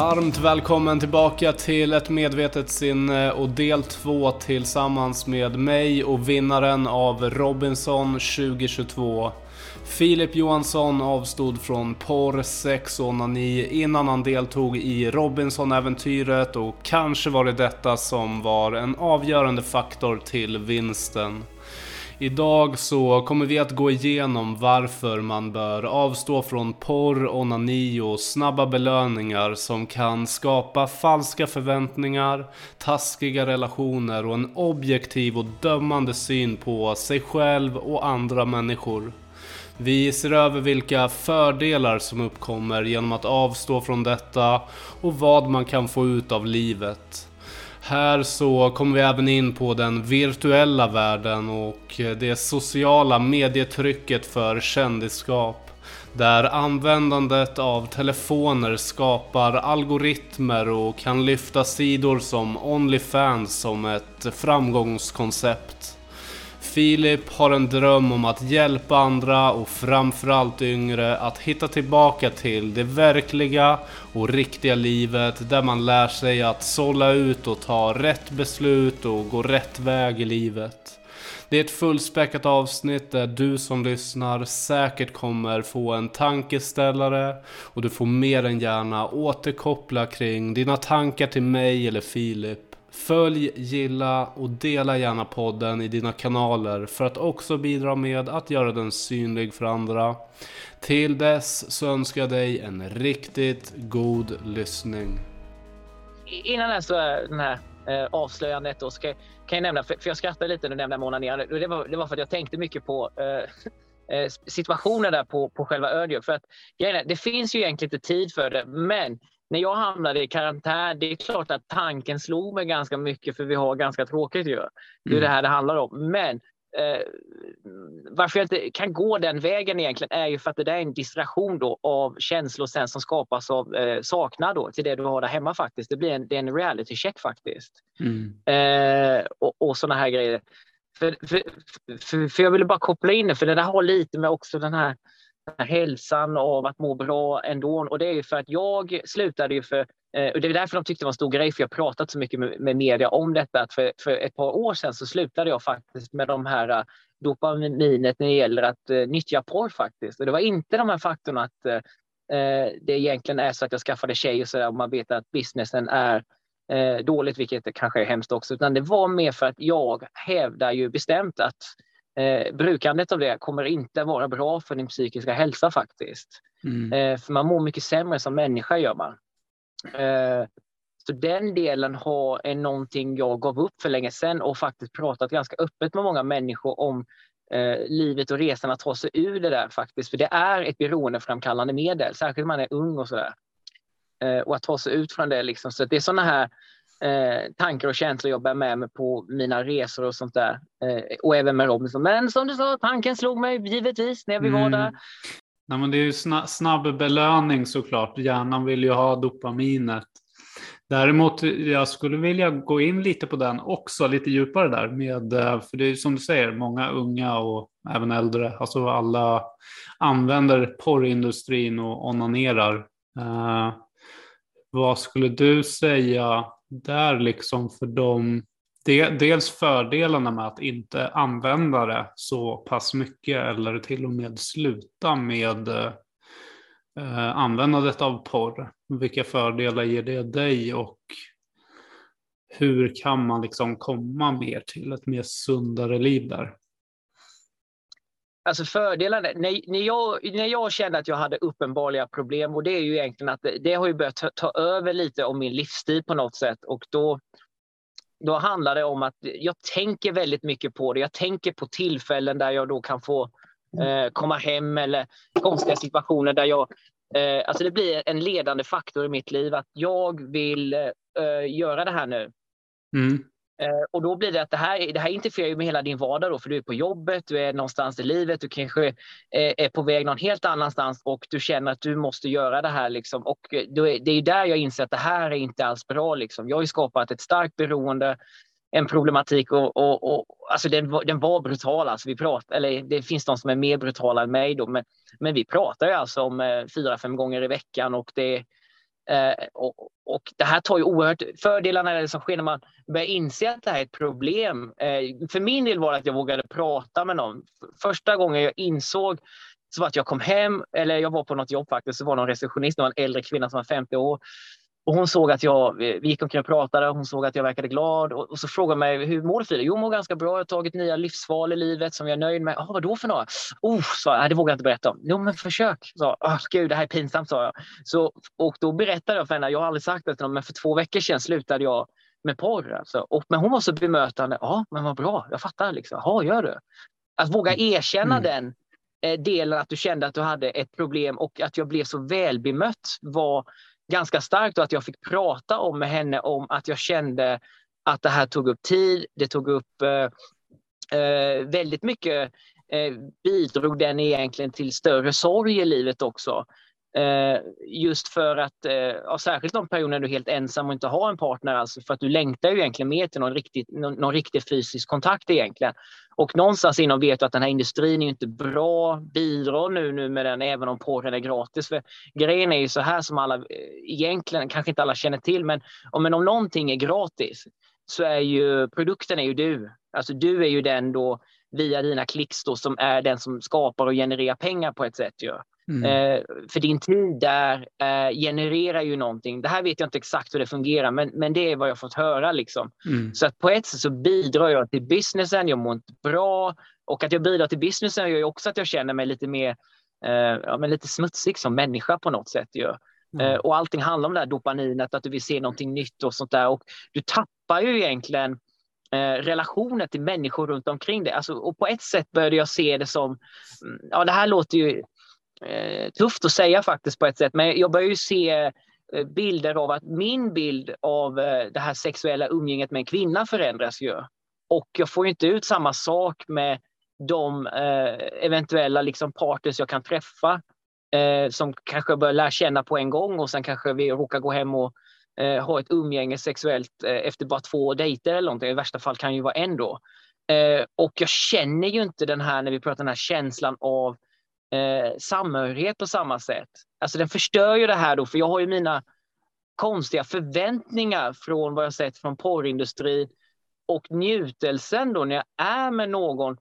Varmt välkommen tillbaka till ett medvetet sinne och del två tillsammans med mig och vinnaren av Robinson 2022. Filip Johansson avstod från porr, sex och onani innan han deltog i Robinson-äventyret och kanske var det detta som var en avgörande faktor till vinsten. Idag så kommer vi att gå igenom varför man bör avstå från porr, onani och snabba belöningar som kan skapa falska förväntningar, taskiga relationer och en objektiv och dömande syn på sig själv och andra människor. Vi ser över vilka fördelar som uppkommer genom att avstå från detta och vad man kan få ut av livet. Här så kommer vi även in på den virtuella världen och eh, det sociala medietrycket för kändisskap. Där användandet av telefoner skapar algoritmer och kan lyfta sidor som Onlyfans som ett framgångskoncept. Filip har en dröm om att hjälpa andra och framförallt yngre att hitta tillbaka till det verkliga och riktiga livet där man lär sig att sålla ut och ta rätt beslut och gå rätt väg i livet. Det är ett fullspäckat avsnitt där du som lyssnar säkert kommer få en tankeställare och du får mer än gärna återkoppla kring dina tankar till mig eller Filip. Följ, gilla och dela gärna podden i dina kanaler för att också bidra med att göra den synlig för andra. Till dess så önskar jag dig en riktigt god lyssning. Innan den, så, den här eh, avslöjandet då, ska, kan jag nämna, för, för jag skrattade lite när du nämnde Mona Nia. Det var, det var för att jag tänkte mycket på eh, eh situationen där på, på själva ön. För att det finns ju egentligen inte tid för det, men när jag hamnade i karantän, det är klart att tanken slog mig ganska mycket för vi har ganska tråkigt ju. Det är mm. det här det handlar om. Men eh, varför jag inte kan gå den vägen egentligen är ju för att det där är en distraktion då av känslor sen som skapas av eh, saknad då till det du har där hemma faktiskt. Det blir en, det är en reality check faktiskt. Mm. Eh, och, och sådana här grejer. För, för, för, för, jag ville bara koppla in det, för det där har lite med också den här hälsan av att må bra ändå. Och det är ju för att jag slutade ju för eh, och det är därför de tyckte det var en stor grej, för jag har pratat så mycket med, med media om detta. Att för, för ett par år sedan så slutade jag faktiskt med de här eh, dopaminet när det gäller att uh, nyttja porr faktiskt. Och det var inte de här faktorerna att uh, det egentligen är så att jag skaffade tjej och så där, och man vet att businessen är uh, dåligt, vilket kanske är hemskt också, utan det var mer för att jag hävdar ju bestämt att eh, brukandet av det kommer inte vara bra för din psykiska hälsa faktiskt. Mm. Eh, för man mår mycket sämre som människa gör man. Eh, så den delen har, är någonting jag gav upp för länge sedan och faktiskt pratat ganska öppet med många människor om eh, livet och resan att ta sig ur det där faktiskt. För det är ett beroendeframkallande medel, särskilt när man är ung och sådär. Eh, och att ta sig ut från det liksom. Så det är sådana här eh, tankar och känslor jag bär med mig på mina resor och sånt där. Eh, och även med Robinson. Men som du sa, tanken slog mig givetvis när vi mm. var där. Nej, men det är ju snabb, snabb belöning såklart. Hjärnan vill ju ha dopaminet. Däremot, jag skulle vilja gå in lite på den också, lite djupare där. Med, eh, för det är som du säger, många unga och även äldre, alltså alla använder porrindustrin och onanerar. Uh, vad skulle du säga där liksom för dem, dels fördelarna med att inte använda det så pass mycket eller till och med sluta med eh, användandet av porr. Vilka fördelar ger det dig och hur kan man liksom komma mer till ett mer sundare liv där? Alltså fördelarna, när, när, jag, när jag kände att jag hade uppenbara problem och det är ju egentligen att det, det har ju börjat ta, ta, över lite om min livsstil på något sätt och då, då handlar det om att jag tänker väldigt mycket på det. Jag tänker på tillfällen där jag då kan få eh, komma hem eller konstiga situationer där jag eh, Alltså det blir en ledande faktor i mitt liv att jag vill eh, göra det här nu. Mm. Eh, och då blir det att det här, det här interfererar ju med hela din vardag då, för du är på jobbet, du är någonstans i livet, du kanske är, är på väg någon helt annanstans och du känner att du måste göra det här. Liksom. Och eh, då är, det är där jag inser att det här är inte alls bra. Liksom. Jag har ju skapat ett starkt beroende, en problematik och, och, och alltså den, den var brutal. Alltså vi prat, eller det finns de som är mer brutala än mig, då, men, men vi pratar ju alltså om eh, fyra, fem gånger i veckan och det Eh, och, och, det här tar ju oerhört... Fördelarna är det som sker när man börjar inse att det här är ett problem. Eh, för min del var det att jag vågade prata med någon. Första gången jag insåg så var att jag kom hem, eller jag var på något jobb faktiskt, så var någon receptionist, det var en äldre kvinna som var 50 år. Och hon såg att jag, vi gick omkring och pratade, hon såg att jag verkade glad och, och så frågade mig, hur mår Frida? Jo, mår ganska bra, jag har tagit nya livsval i livet som jag är nöjd med. Ah, vad då för några? Oh, sa jag, det vågar jag inte berätta om. Jo, men försök. Så, oh, Gud, det här är pinsamt, sa jag. Så, och då berättade jag för henne, jag har aldrig sagt det till någon, men för två veckor sedan slutade jag med porr. Alltså. Och, men hon var så bemötande. Ja, men vad bra, jag fattar. Liksom. Ja, gör du? Att våga erkänna mm. den eh, delen att du kände att du hade ett problem och att jag blev så välbemött var ganska starkt och att jag fick prata om med henne om att jag kände att det här tog upp tid. Det tog upp eh, eh väldigt mycket eh, bidrog den egentligen till större sorg i livet också. Eh, just för att, eh, särskilt de perioder när du är helt ensam och inte har en partner, alltså för att du längtar ju egentligen mer till någon riktig, någon, någon riktig fysisk kontakt egentligen. Och någonstans inom vet du att den här industrin är inte bra, bidrar nu, nu med den även om porren är gratis. För grejen är ju så här som alla eh, egentligen, kanske inte alla känner till, men om, men om någonting är gratis så är ju produkten är ju du. Alltså du är ju den då via dina klicks då, som är den som skapar och genererar pengar på ett sätt. Ju. Mm. Eh, för din tid där eh, genererar ju någonting. Det här vet jag inte exakt hur det fungerar, men, men det är vad jag fått höra. Liksom. Mm. Så att på ett sätt så bidrar jag till businessen, jag mår inte bra. Och att jag bidrar till businessen gör ju också att jag känner mig lite mer eh, ja, men lite smutsig som människa på något sätt. Ju. Mm. Och allting handlar om det här dopaminet, att du vill se någonting nytt och sånt där. Och du tappar ju egentligen relationer till människor runt omkring dig. Alltså, och på ett sätt började jag se det som, mm, ja det här låter ju Eh, tufft att säga faktiskt på ett sätt, men jag börjar ju se eh, bilder av att min bild av eh, det här sexuella umgänget med en kvinna förändras ju. Och jag får inte ut samma sak med de eventuella liksom partners jag kan träffa som kanske börjar lära känna på en gång och sen kanske vi råkar gå hem och ha ett umgänge sexuellt efter bara två dejter eller någonting. I värsta fall kan det ju vara en då. Och jag känner ju inte den här, när vi pratar den här känslan av eh, samhörighet på samma sätt. Alltså den förstör ju det här då, för jag har ju mina konstiga förväntningar från vad jag sett från porrindustrin och njutelsen då när jag är med någon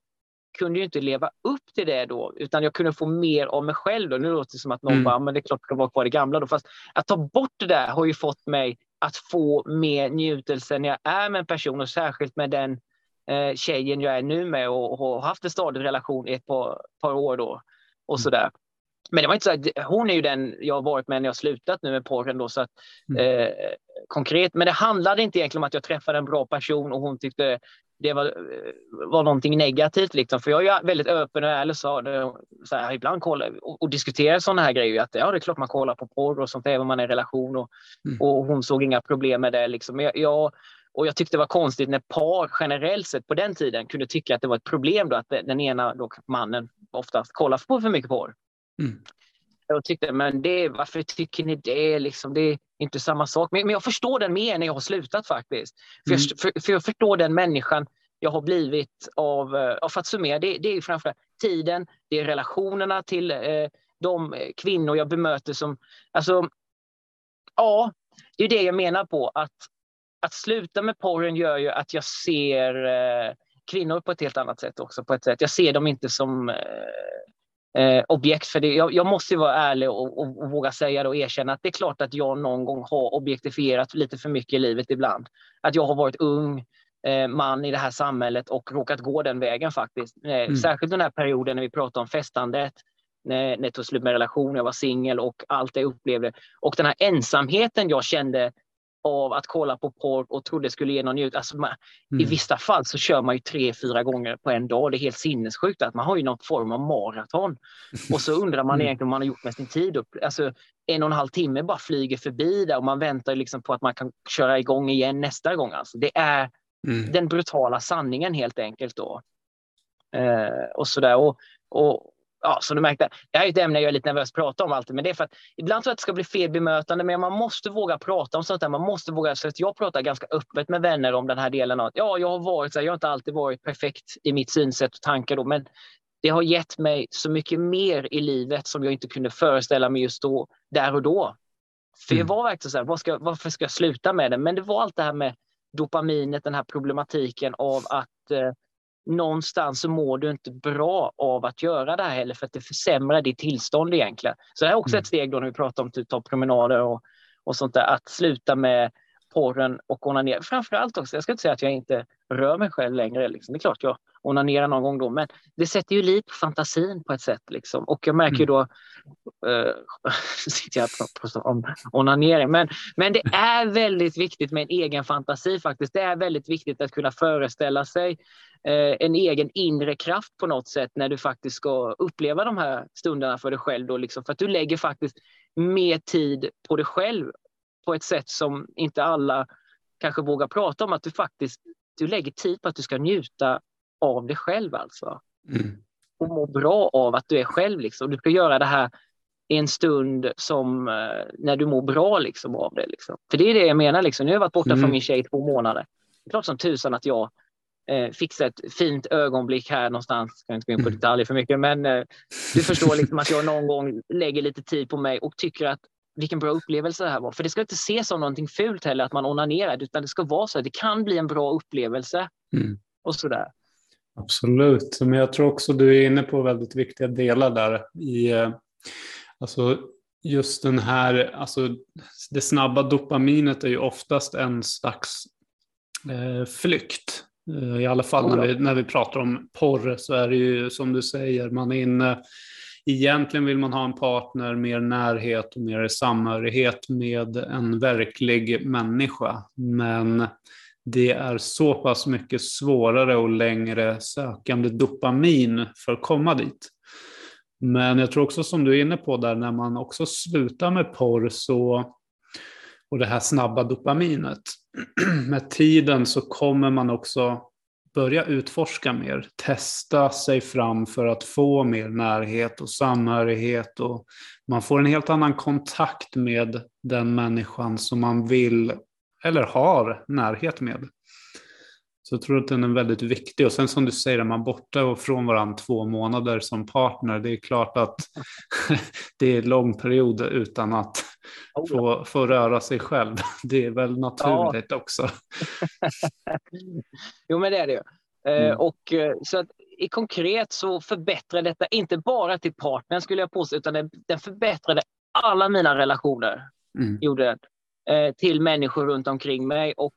kunde ju inte leva upp till det då, utan jag kunde få mer av mig själv. Då. Nu låter det som att någon mm. bara, men det är klart att vara kvar i gamla då. Fast att ta bort det där har ju fått mig att få mer njutelse när jag är med en person och särskilt med den eh, tjejen jag är nu med och, och har haft en stadig relation i ett par, par år då och mm. sådär. Men det var inte så att, hon är ju den jag har varit med när jag slutat nu med porren då så att mm. eh, konkret. Men det handlade inte egentligen om att jag träffade en bra person och hon tyckte det var, var någonting negativt. Liksom. För jag är väldigt öppen och ärlig så, så här, ibland kollar och, och diskuterar sådana här grejer. Att, ja, det är klart man kollar på porr och sånt även om man är i relation. Och, mm. och hon såg inga problem med det. Liksom. Jag, jag, och jag tyckte det var konstigt när par generellt sett på den tiden kunde tycka att det var ett problem då att den ena då, mannen oftast kollar på för mycket porr. Mm. Jag tyckte, men det, varför tycker ni det? Liksom, det är inte samma sak. Men, men jag förstår den mer när jag har slutat faktiskt. För, mm. jag, för, för jag förstår den människan jag har blivit av, eh, för att summera, det, det är framförallt tiden, det är relationerna till eh, de kvinnor jag bemöter som, alltså, ja, det är det jag menar på att, att sluta med porren gör ju att jag ser eh, kvinnor på ett helt annat sätt också. På ett sätt. Jag ser dem inte som eh, eh, objekt för det. Jag, jag måste vara ärlig och, och, och, våga säga det och erkänna att det är klart att jag någon gång har objektifierat lite för mycket i livet ibland. Att jag har varit ung eh, man i det här samhället och råkat gå den vägen faktiskt. Eh, mm. Särskilt den här perioden när vi pratar om festandet, när, när jag tog slut med relation, jag var singel och allt det jag upplevde. Och den här ensamheten jag kände av att kolla på porr och trodde det skulle ge någon njut. Alltså man, mm. I vissa fall så kör man ju tre, fyra gånger på en dag. Det är helt sinnessjukt att man har ju någon form av maraton. Och så undrar man mm. egentligen vad man har gjort med sin tid. Alltså, en och en halv timme bara flyger förbi där och man väntar liksom på att man kan köra igång igen nästa gång. Alltså, det är mm. den brutala sanningen helt enkelt. då. Eh, och sådär. Och, och, ja, som du märkte, det här är ett ämne jag är lite nervös att prata om alltid, men det är för att ibland tror jag att det ska bli fel bemötande, men man måste våga prata om sånt där. Man måste våga, så att jag pratar ganska öppet med vänner om den här delen av ja, jag har varit så här, jag har inte alltid varit perfekt i mitt synsätt och tankar då, men det har gett mig så mycket mer i livet som jag inte kunde föreställa mig just då, där och då. För mm. jag var verkligen så här, ska, varför ska jag sluta med det? Men det var allt det här med dopaminet, den här problematiken av att eh, någonstans så mår du inte bra av att göra det här heller för att det försämrar ditt tillstånd egentligen. Så det är också mm. ett steg då när vi pratar om typ ta promenader och, och sånt där, att sluta med porren och onanera. Framförallt också, jag ska inte säga att jag inte rör mig själv längre. Liksom. Det är klart jag onanerar någon gång då, men det sätter ju liv på fantasin på ett sätt. Liksom. Och jag märker ju mm. då, uh, sitter jag och om onanering, men, men det är väldigt viktigt med en egen fantasi faktiskt. Det är väldigt viktigt att kunna föreställa sig uh, en egen inre kraft på något sätt när du faktiskt ska uppleva de här stunderna för dig själv. Då, liksom, för att du lägger faktiskt mer tid på dig själv på ett sätt som inte alla kanske vågar prata om. Att du faktiskt du lägger tid på att du ska njuta av dig själv alltså. Mm. Och må bra av att du är själv liksom. Du ska göra det här i en stund som eh, när du mår bra liksom av det. Liksom. För det är det jag menar liksom. Nu har jag varit borta mm. från min tjej i två månader. Det är klart som tusan att jag eh, fixar ett fint ögonblick här någonstans. Jag ska inte gå in på mm. detaljer för mycket, men eh, du förstår liksom att jag någon gång lägger lite tid på mig och tycker att vilken bra upplevelse det här var. För det ska inte ses som någonting fult heller att man onanerar, utan det ska vara så. Det kan bli en bra upplevelse. Mm. Och sådär. Absolut, men jag tror också du är inne på väldigt viktiga delar där. I, eh, alltså, just den här, alltså, det snabba dopaminet är ju oftast en slags eh, flykt. Eh, I alla fall när vi, när vi pratar om porr så är det ju som du säger, man är inne Egentligen vill man ha en partner, mer närhet och mer samhörighet med en verklig människa. Men det är så pass mycket svårare och längre sökande dopamin för att komma dit. Men jag tror också som du är inne på där, när man också slutar med porr så, och det här snabba dopaminet, med tiden så kommer man också börja utforska mer, testa sig fram för att få mer närhet och samhörighet och man får en helt annan kontakt med den människan som man vill eller har närhet med. Så jag tror att den är väldigt viktig. Och sen som du säger, är man borta och från varandra två månader som partner, det är klart att det är en lång period utan att få, få röra sig själv. Det är väl naturligt ja. också. jo, men det är det ju. Eh, mm. Och, eh, så att, i konkret så förbättrar detta inte bara till partnern skulle jag påstå, utan den, den förbättrade alla mina relationer. Mm. Gjorde den, eh, till människor runt omkring mig. Och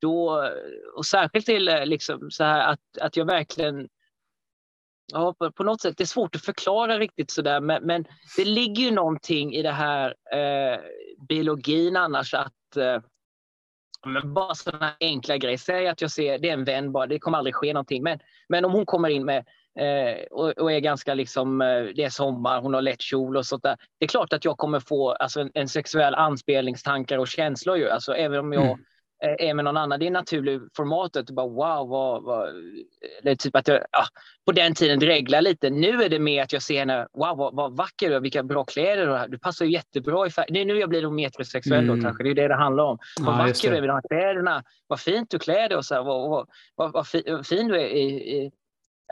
då, och särskilt till eh, liksom så här att, att jag verkligen Ja, på något sätt, det är svårt att förklara riktigt sådär, men, men det ligger ju någonting i det här eh, biologin annars att eh, men bara sådana enkla grejer. Säg att jag ser, det är en vän bara, det kommer aldrig ske någonting. Men, men om hon kommer in med eh, och, och, är ganska liksom, eh, det är sommar, hon har lätt kjol och sånt där. Det är klart att jag kommer få alltså, en, en sexuell anspelningstankar och känslor ju. Alltså även om jag mm är eh, med någon annan. Det är naturligt formatet. Bara, wow, vad, vad, är typ att jag ja, på den tiden dreglar lite. Nu är det mer att jag ser henne. Wow, vad, vad vacker du är. Vilka bra kläder du har. Du passar ju jättebra i färg. Är nu jag blir metrosexuell mm. då kanske. Det är det det handlar om. Ja, vad vacker du är med de här kläderna. Vad fint du klär dig och så här, vad, vad, vad, vad, fin du är i, i,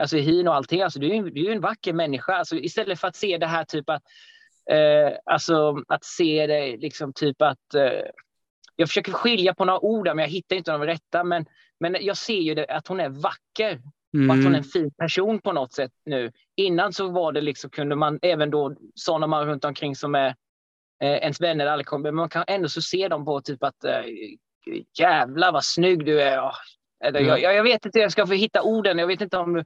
alltså i hyn och allting. Alltså, du, är, du är en vacker människa. Alltså, istället för att se det här typ att eh, alltså att se det liksom typ att eh, jag försöker skilja på några ord, men jag hittar inte de rätta. Men, men jag ser ju det, att hon är vacker. Mm. Och att hon är en fin person på något sätt nu. Innan så var det liksom, kunde man även då sådana man runt omkring som är eh, ens vänner, alla men man kan ändå så se dem på typ att eh, jävlar vad snygg du är. Oh, eller, jag, jag, vet inte, jag ska få hitta orden. Jag vet inte om du,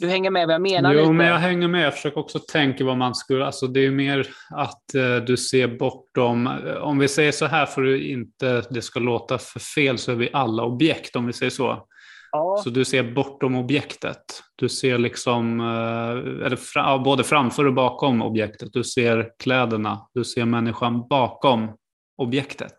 du hänger med vad jag menar. Jo, lite. men jag hänger med. Jag försöker också tänka vad man skulle... Alltså det är mer att eh, du ser bortom... Om vi säger så här för att inte det ska låta för fel så är vi alla objekt, om vi säger så. Ja. Så du ser bortom objektet. Du ser liksom, eh, eller fra, både framför och bakom objektet. Du ser kläderna, du ser människan bakom objektet.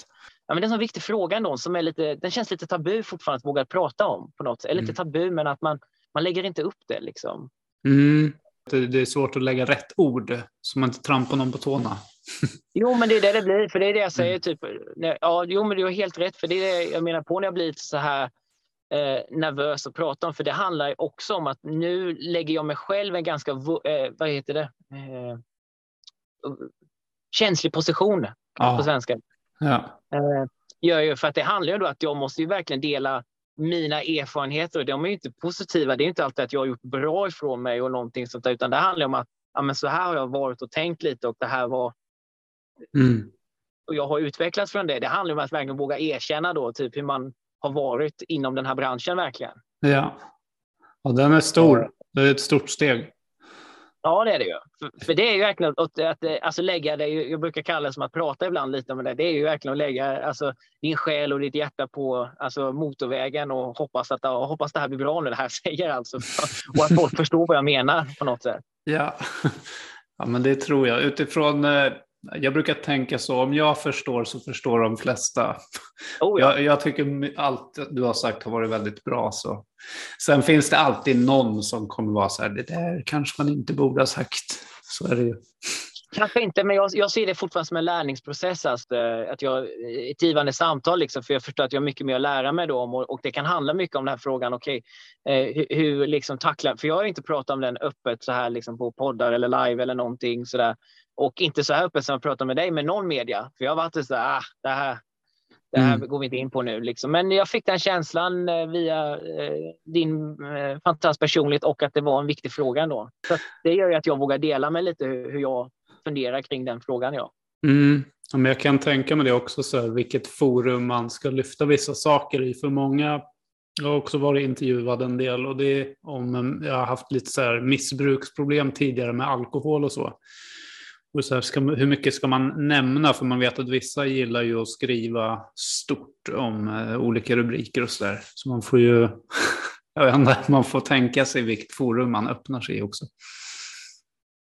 Men det är en viktig fråga ändå, som är lite, den känns lite tabu fortfarande att våga prata om på något sätt. Eller lite mm. tabu, men att man, man lägger inte upp det liksom. Mm. Det, är svårt att lägga rätt ord så man inte trampar någon på tårna. jo, men det är det det blir, för det är det jag säger. Mm. Typ, ja, jo, men du har helt rätt, för det är det jag menar på när jag blir så här eh, nervös att prata om. För det handlar också om att nu lägger jag mig själv en ganska, eh, vad heter det, eh, känslig position ja. på svenska. Ja. Eh, gör ju för att det handlar ju då att jag måste ju verkligen dela mina erfarenheter. De är ju inte positiva. Det är inte alltid att jag har gjort bra ifrån mig och någonting sånt där, utan det handlar om att ja, men så här har jag varit och tänkt lite och det här var. Mm. Och jag har utvecklats från det. Det handlar om att verkligen våga erkänna då typ hur man har varit inom den här branschen verkligen. Ja, och den är stor. Det är ett stort steg. Ja, det är det ju. För, för det är ju verkligen att, att alltså lägga det, jag brukar kalla det som att prata ibland lite om det. Det är ju verkligen att lägga alltså, din själ och ditt hjärta på alltså, motorvägen och hoppas att hoppas det här blir bra nu, det här säger alltså. Och att folk förstår vad jag menar på något sätt. Ja, ja men det tror jag. Utifrån eh, jag brukar tänka så, om jag förstår så förstår de flesta. Oh ja. jag, jag, tycker allt du har sagt har varit väldigt bra. Så. Sen finns det alltid någon som kommer vara så här, det där kanske man inte borde ha sagt. Så är det ju. Kanske inte, men jag, jag ser det fortfarande som en lärningsprocess. Alltså, att jag, ett givande samtal, liksom, för jag förstår att jag har mycket mer att lära mig då om och, och det kan handla mycket om den här frågan. Okay, eh, hur, hur liksom tackla, för jag har inte pratat om den öppet så här liksom på poddar eller live eller någonting sådär. Och inte så här öppet som jag pratar med dig med någon media. För jag har varit så här, ah, det här, det här mm. går vi inte in på nu. Liksom. Men jag fick den känslan eh, via eh, din eh, fantastiska personlighet och att det var en viktig fråga ändå. Så det gör ju att jag vågar dela med lite hur, hur jag funderar kring den frågan. Ja. Mm. Ja, men jag kan tänka mig det också, så här, vilket forum man ska lyfta vissa saker i. För många jag har också varit intervjuad en del och det är om jag har haft lite så här missbruksproblem tidigare med alkohol och så. Och så här, ska, hur mycket ska man nämna? För man vet att vissa gillar ju att skriva stort om eh, olika rubriker och så där. Så man får ju, jag vet inte, man får tänka sig vilket forum man öppnar sig i också.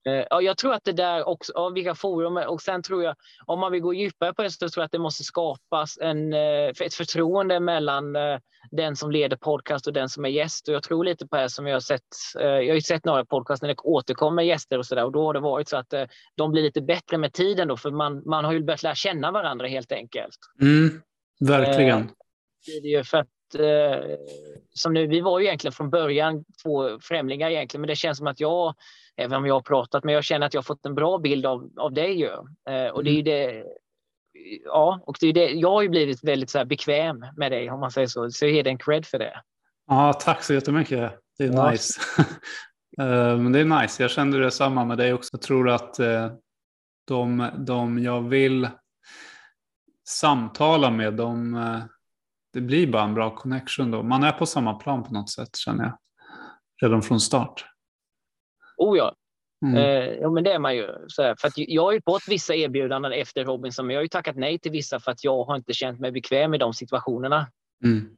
Eh, ja, jag tror att det där också, ja, vilka forum, och sen tror jag, om man vill gå djupare på det, så tror jag att det måste skapas en, eh, ett förtroende mellan eh, den som leder podcast och den som är gäst. Och jag tror lite på det som jag har sett, jag har ju sett några podcast när det återkommer gäster och så där, och då har det varit så att de blir lite bättre med tiden då, för man, man har ju börjat lära känna varandra helt enkelt. Mm, verkligen. Är för att som nu, vi var ju egentligen från början två främlingar egentligen, men det känns som att jag även om jag har pratat, men jag känner att jag har fått en bra bild av, av dig ju. Eh, och det är ju mm. det, ja, och det är det, jag har ju blivit väldigt så bekväm med dig om man säger så, så jag ger dig en cred för det. Ja, tack så jättemycket. Det är ja. nice. Eh, men det är nice, jag kände detsamma med dig också. Jag tror att eh, de, de jag vill samtala med, de, eh, det blir bara en bra connection då. Man är på samma plan på något sätt känner jag. Redan från start. Oh ja. Mm. Eh, ja, men det är man ju. Här, för jag har ju fått vissa erbjudanden efter Robinson, men jag har ju tackat nej till vissa för att jag har inte känt mig bekväm i de situationerna. Mm.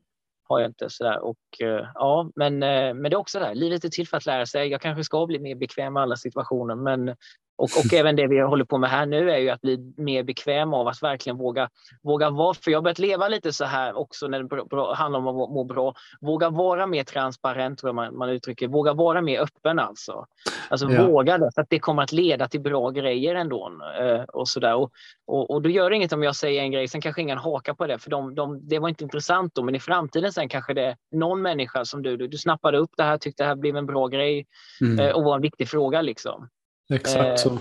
Har jag inte. Så där. Och, eh, ja, men, eh, men det är också det här, livet är till för att lära sig. Jag kanske ska bli mer bekväm med alla situationer, men och, och även det vi håller på med här nu är ju att bli mer bekväm av att verkligen våga, våga vara, för jag har börjat leva lite så här också när det handlar om att må bra. Våga vara mer transparent, tror man, man uttrycker. Våga vara mer öppen alltså. Alltså ja. våga det, för att det kommer att leda till bra grejer ändå. Eh, och, så. Och, och, och då gör det inget om jag säger en grej, sen kanske ingen hakar på det, för de, de, det var inte intressant då, men i framtiden sen kanske det är någon människa som du, du, du snappade upp det här, tyckte det här blev en bra grej mm. eh, och var en viktig fråga liksom. Exakt så. Eh,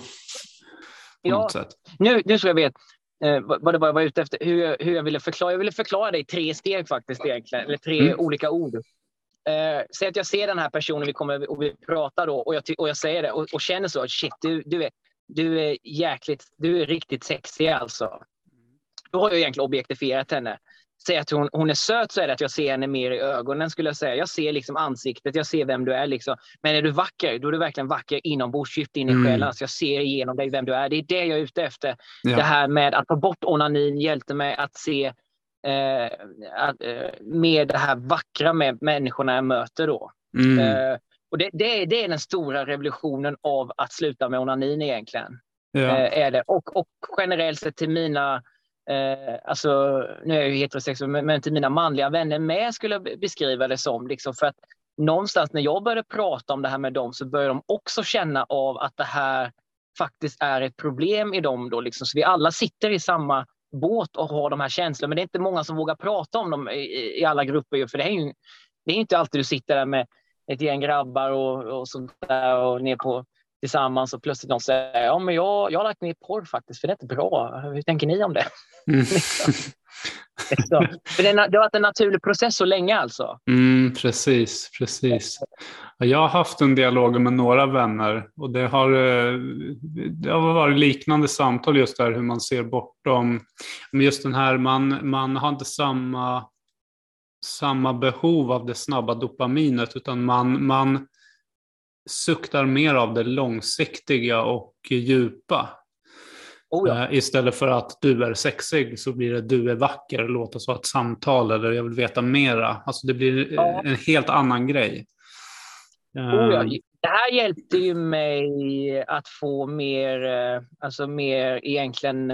ja, nu, nu så jag vet eh, vad det var jag var ute efter, hur jag, hur jag ville förklara. Jag ville förklara det i tre steg faktiskt egentligen, eller tre mm. olika ord. Eh, säg att jag ser den här personen vi kommer och vi pratar då och jag, och jag säger det och, och känner så, shit, du, du, är, du är jäkligt, du är riktigt sexig alltså. Då har jag egentligen objektifierat henne säga att hon, hon är söt så är det att jag ser henne mer i ögonen skulle jag säga. Jag ser liksom ansiktet, jag ser vem du är. Liksom. Men är du vacker, då är du verkligen vacker inombords, djupt in i mm. själen. Alltså jag ser igenom dig, vem du är. Det är det jag är ute efter. Ja. Det här med att ta bort onanin hjälpte mig att se eh, att, eh, med det här vackra med människorna jag möter då. Mm. Eh, och det, det, är, det är den stora revolutionen av att sluta med onanin egentligen. Ja. Eh, är det. Och, och generellt sett till mina eh, alltså, nu är jag ju heterosexuell, men, men till mina manliga vänner med skulle jag beskriva det som. Liksom, för att någonstans när jag började prata om det här med dem så började de också känna av att det här faktiskt är ett problem i dem. Då, liksom. Så vi alla sitter i samma båt och har de här känslorna, men det är inte många som vågar prata om dem i, i alla grupper. För det är ju det är inte alltid du sitter där med ett gäng grabbar och, och sånt där och ner på tillsammans och plötsligt någon säger ja, men jag, jag har lagt ner porr faktiskt, för det är inte bra. Hur tänker ni om det? Mm. så, för det, det har varit en naturlig process så länge alltså. Mm, precis, precis. Jag har haft en dialog med några vänner och det har, eh, det har varit liknande samtal just där hur man ser bortom, just den här, man, man har inte samma, samma behov av det snabba dopaminet utan man, man suktar mer av det långsiktiga och djupa. Oh ja. Eh, istället för att du är sexig så blir det du är vacker, låt oss ha ett samtal eller jag vill veta mera. Alltså det blir ja. en helt annan grej. Oh ja. Eh. Det här hjälpte ju mig att få mer, eh, alltså mer egentligen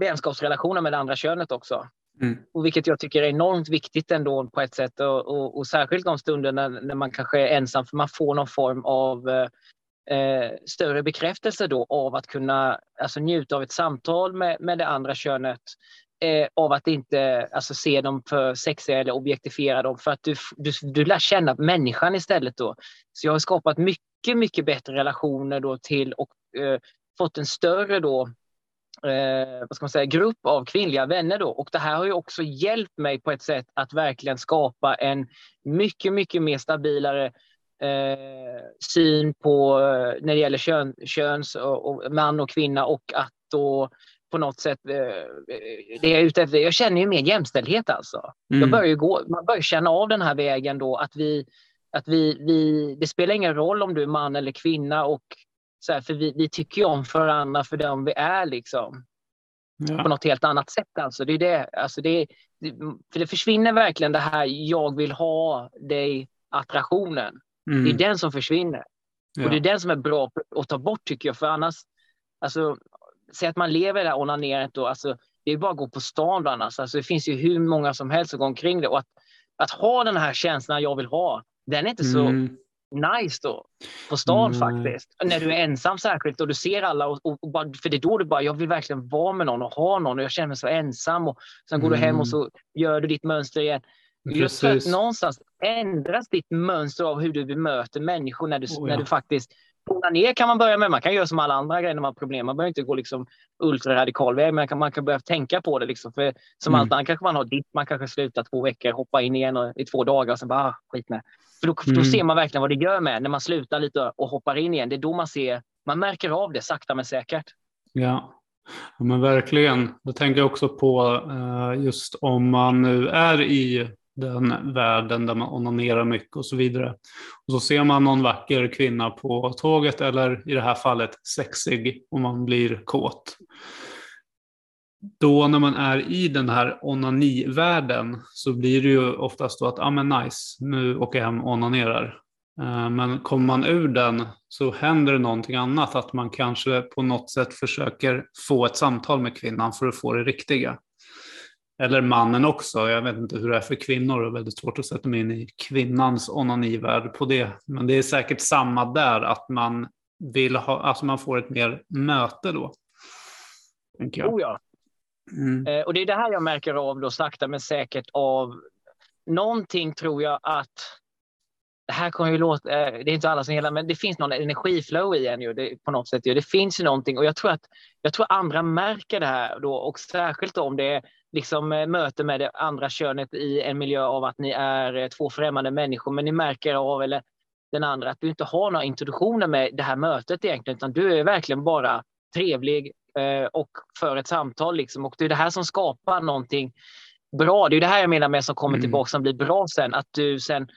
vänskapsrelationer med det andra könet också. Mm. Och vilket jag tycker är enormt viktigt ändå på ett sätt. Och, och, och särskilt de stunderna när, när, man kanske är ensam, för man får någon form av eh, eh, större bekräftelse då av att kunna alltså, njuta av ett samtal med, med det andra könet. Eh, av att inte alltså, se dem för sexiga eller objektifiera dem. För att du, du, du lär känna människan istället då. Så jag har skapat mycket, mycket bättre relationer då till och eh, fått en större då eh, vad ska man säga, grupp av kvinnliga vänner. Då. Och det här har ju också hjälpt mig på ett sätt att verkligen skapa en mycket, mycket mer stabilare eh, syn på eh, när det gäller kön, köns och, och, man och kvinna och att då på något sätt, eh, det jag är ute efter, jag känner ju mer jämställdhet alltså. Mm. Jag börjar gå, man börjar känna av den här vägen då att vi, att vi, vi, det spelar ingen roll om du är man eller kvinna och så här, för vi, vi tycker ju om varandra för dem vi är liksom. Ja. På något helt annat sätt alltså. Det är det, alltså det, för det försvinner verkligen det här jag vill ha dig attraktionen. Mm. Det är den som försvinner. Ja. Och det är den som är bra att ta bort tycker jag. För annars, alltså, säg att man lever det här onanerandet då, alltså, det är bara att gå på stan annars. Alltså, det finns ju hur många som helst som går omkring det. Och att, att ha den här känslan jag vill ha, den är inte så mm nice då på stan mm. faktiskt. När du är ensam särskilt och du ser alla. Och, och, och bara, för det är då du bara, jag vill verkligen vara med någon och ha någon och jag känner mig så ensam. Och sen går mm. du hem och så gör du ditt mönster igen. Just för att någonstans ändras ditt mönster av hur du bemöter människor när du, oh, ja. när du faktiskt tona ner kan man börja med. Man kan göra som alla andra grejer när man har problem. Man behöver inte gå liksom ultraradikal väg, men man kan, man kan börja tänka på det. Liksom. För som mm. allt annat kanske man har ditt, man kanske slutar två veckor, hoppa in igen och, i två dagar och sen bara ah, skit med. För då, mm. då ser man verkligen vad det gör med när man slutar lite och hoppar in igen. Det är då man ser, man märker av det sakta men säkert. Ja, ja men verkligen. Jag tänker också på eh, just om man nu är i den världen där man onanerar mycket och så vidare. Och så ser man någon vacker kvinna på tåget eller i det här fallet sexig och man blir kåt. Då när man är i den här onanivärlden så blir det ju oftast då att, ja ah, men nice, nu åker jag hem och onanerar. Eh, men kommer man ur den så händer det någonting annat, att man kanske på något sätt försöker få ett samtal med kvinnan för att få det riktiga. Eller mannen också. Jag vet inte hur det är för kvinnor. Det är väldigt svårt att sätta mig in i kvinnans onanivärld på det. Men det är säkert samma där, att man vill ha, alltså man får ett mer möte då. Tänker jag. Oh ja. Mm. Eh, och det är det här jag märker av då sakta men säkert av någonting tror jag att det här kommer ju låta, eh, det är inte alla som gillar, men det finns någon energiflow i en ju, det, på något sätt. Ju. Det finns ju någonting och jag tror att jag tror andra märker det här då och särskilt om det är liksom eh, möte med det andra könet i en miljö av att ni är eh, två främmande människor, men ni märker av, eller den andra, att du inte har några introduktioner med det här mötet egentligen, utan du är verkligen bara trevlig och för ett samtal. Liksom. Och det är det här som skapar någonting bra. Det är det här jag menar med som kommer mm. tillbaka, som blir bra sen. Att du sen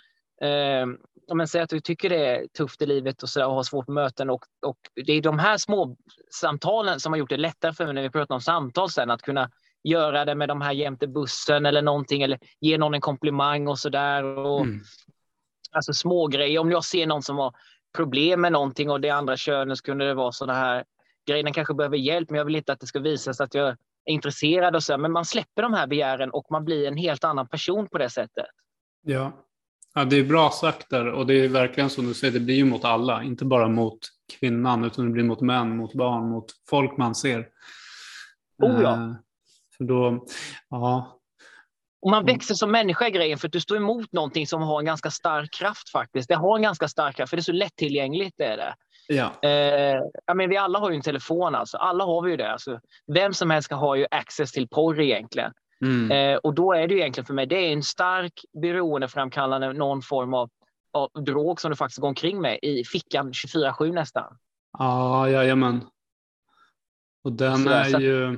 eh, om man säger att du tycker det är tufft i livet och, så där, och har svårt med möten. Och, och det är de här små samtalen som har gjort det lättare för mig när vi pratar om samtal sen, att kunna göra det med de här jämte bussen eller någonting eller ge någon en komplimang och så där. Mm. Alltså små grejer. Om jag ser någon som har problem med någonting och det andra könet så kunde det vara sådana här grejer. Den kanske behöver hjälp, men jag vill inte att det ska visas att jag är intresserad och så. Men man släpper de här begären och man blir en helt annan person på det sättet. Ja, ja det är bra sagt där och det är verkligen som du säger, det blir ju mot alla, inte bara mot kvinnan utan det blir mot män, mot barn, mot folk man ser. Oh ja. Eh, för då, ja. Och man växer som människa grejen för att du står emot någonting som har en ganska stark kraft faktiskt. Det har en ganska stark kraft för det är så lättillgängligt. Det är det. Ja. Eh, ja, men vi alla har ju en telefon, alltså. alla har vi ju det. Alltså, vem som helst har ju access till porr egentligen. Mm. Eh, och då är det ju egentligen för mig, det är en stark beroendeframkallande någon form av, av drog som du faktiskt går omkring med i fickan 24-7 nästan. Ja, jajamän. Och den Så- är så ju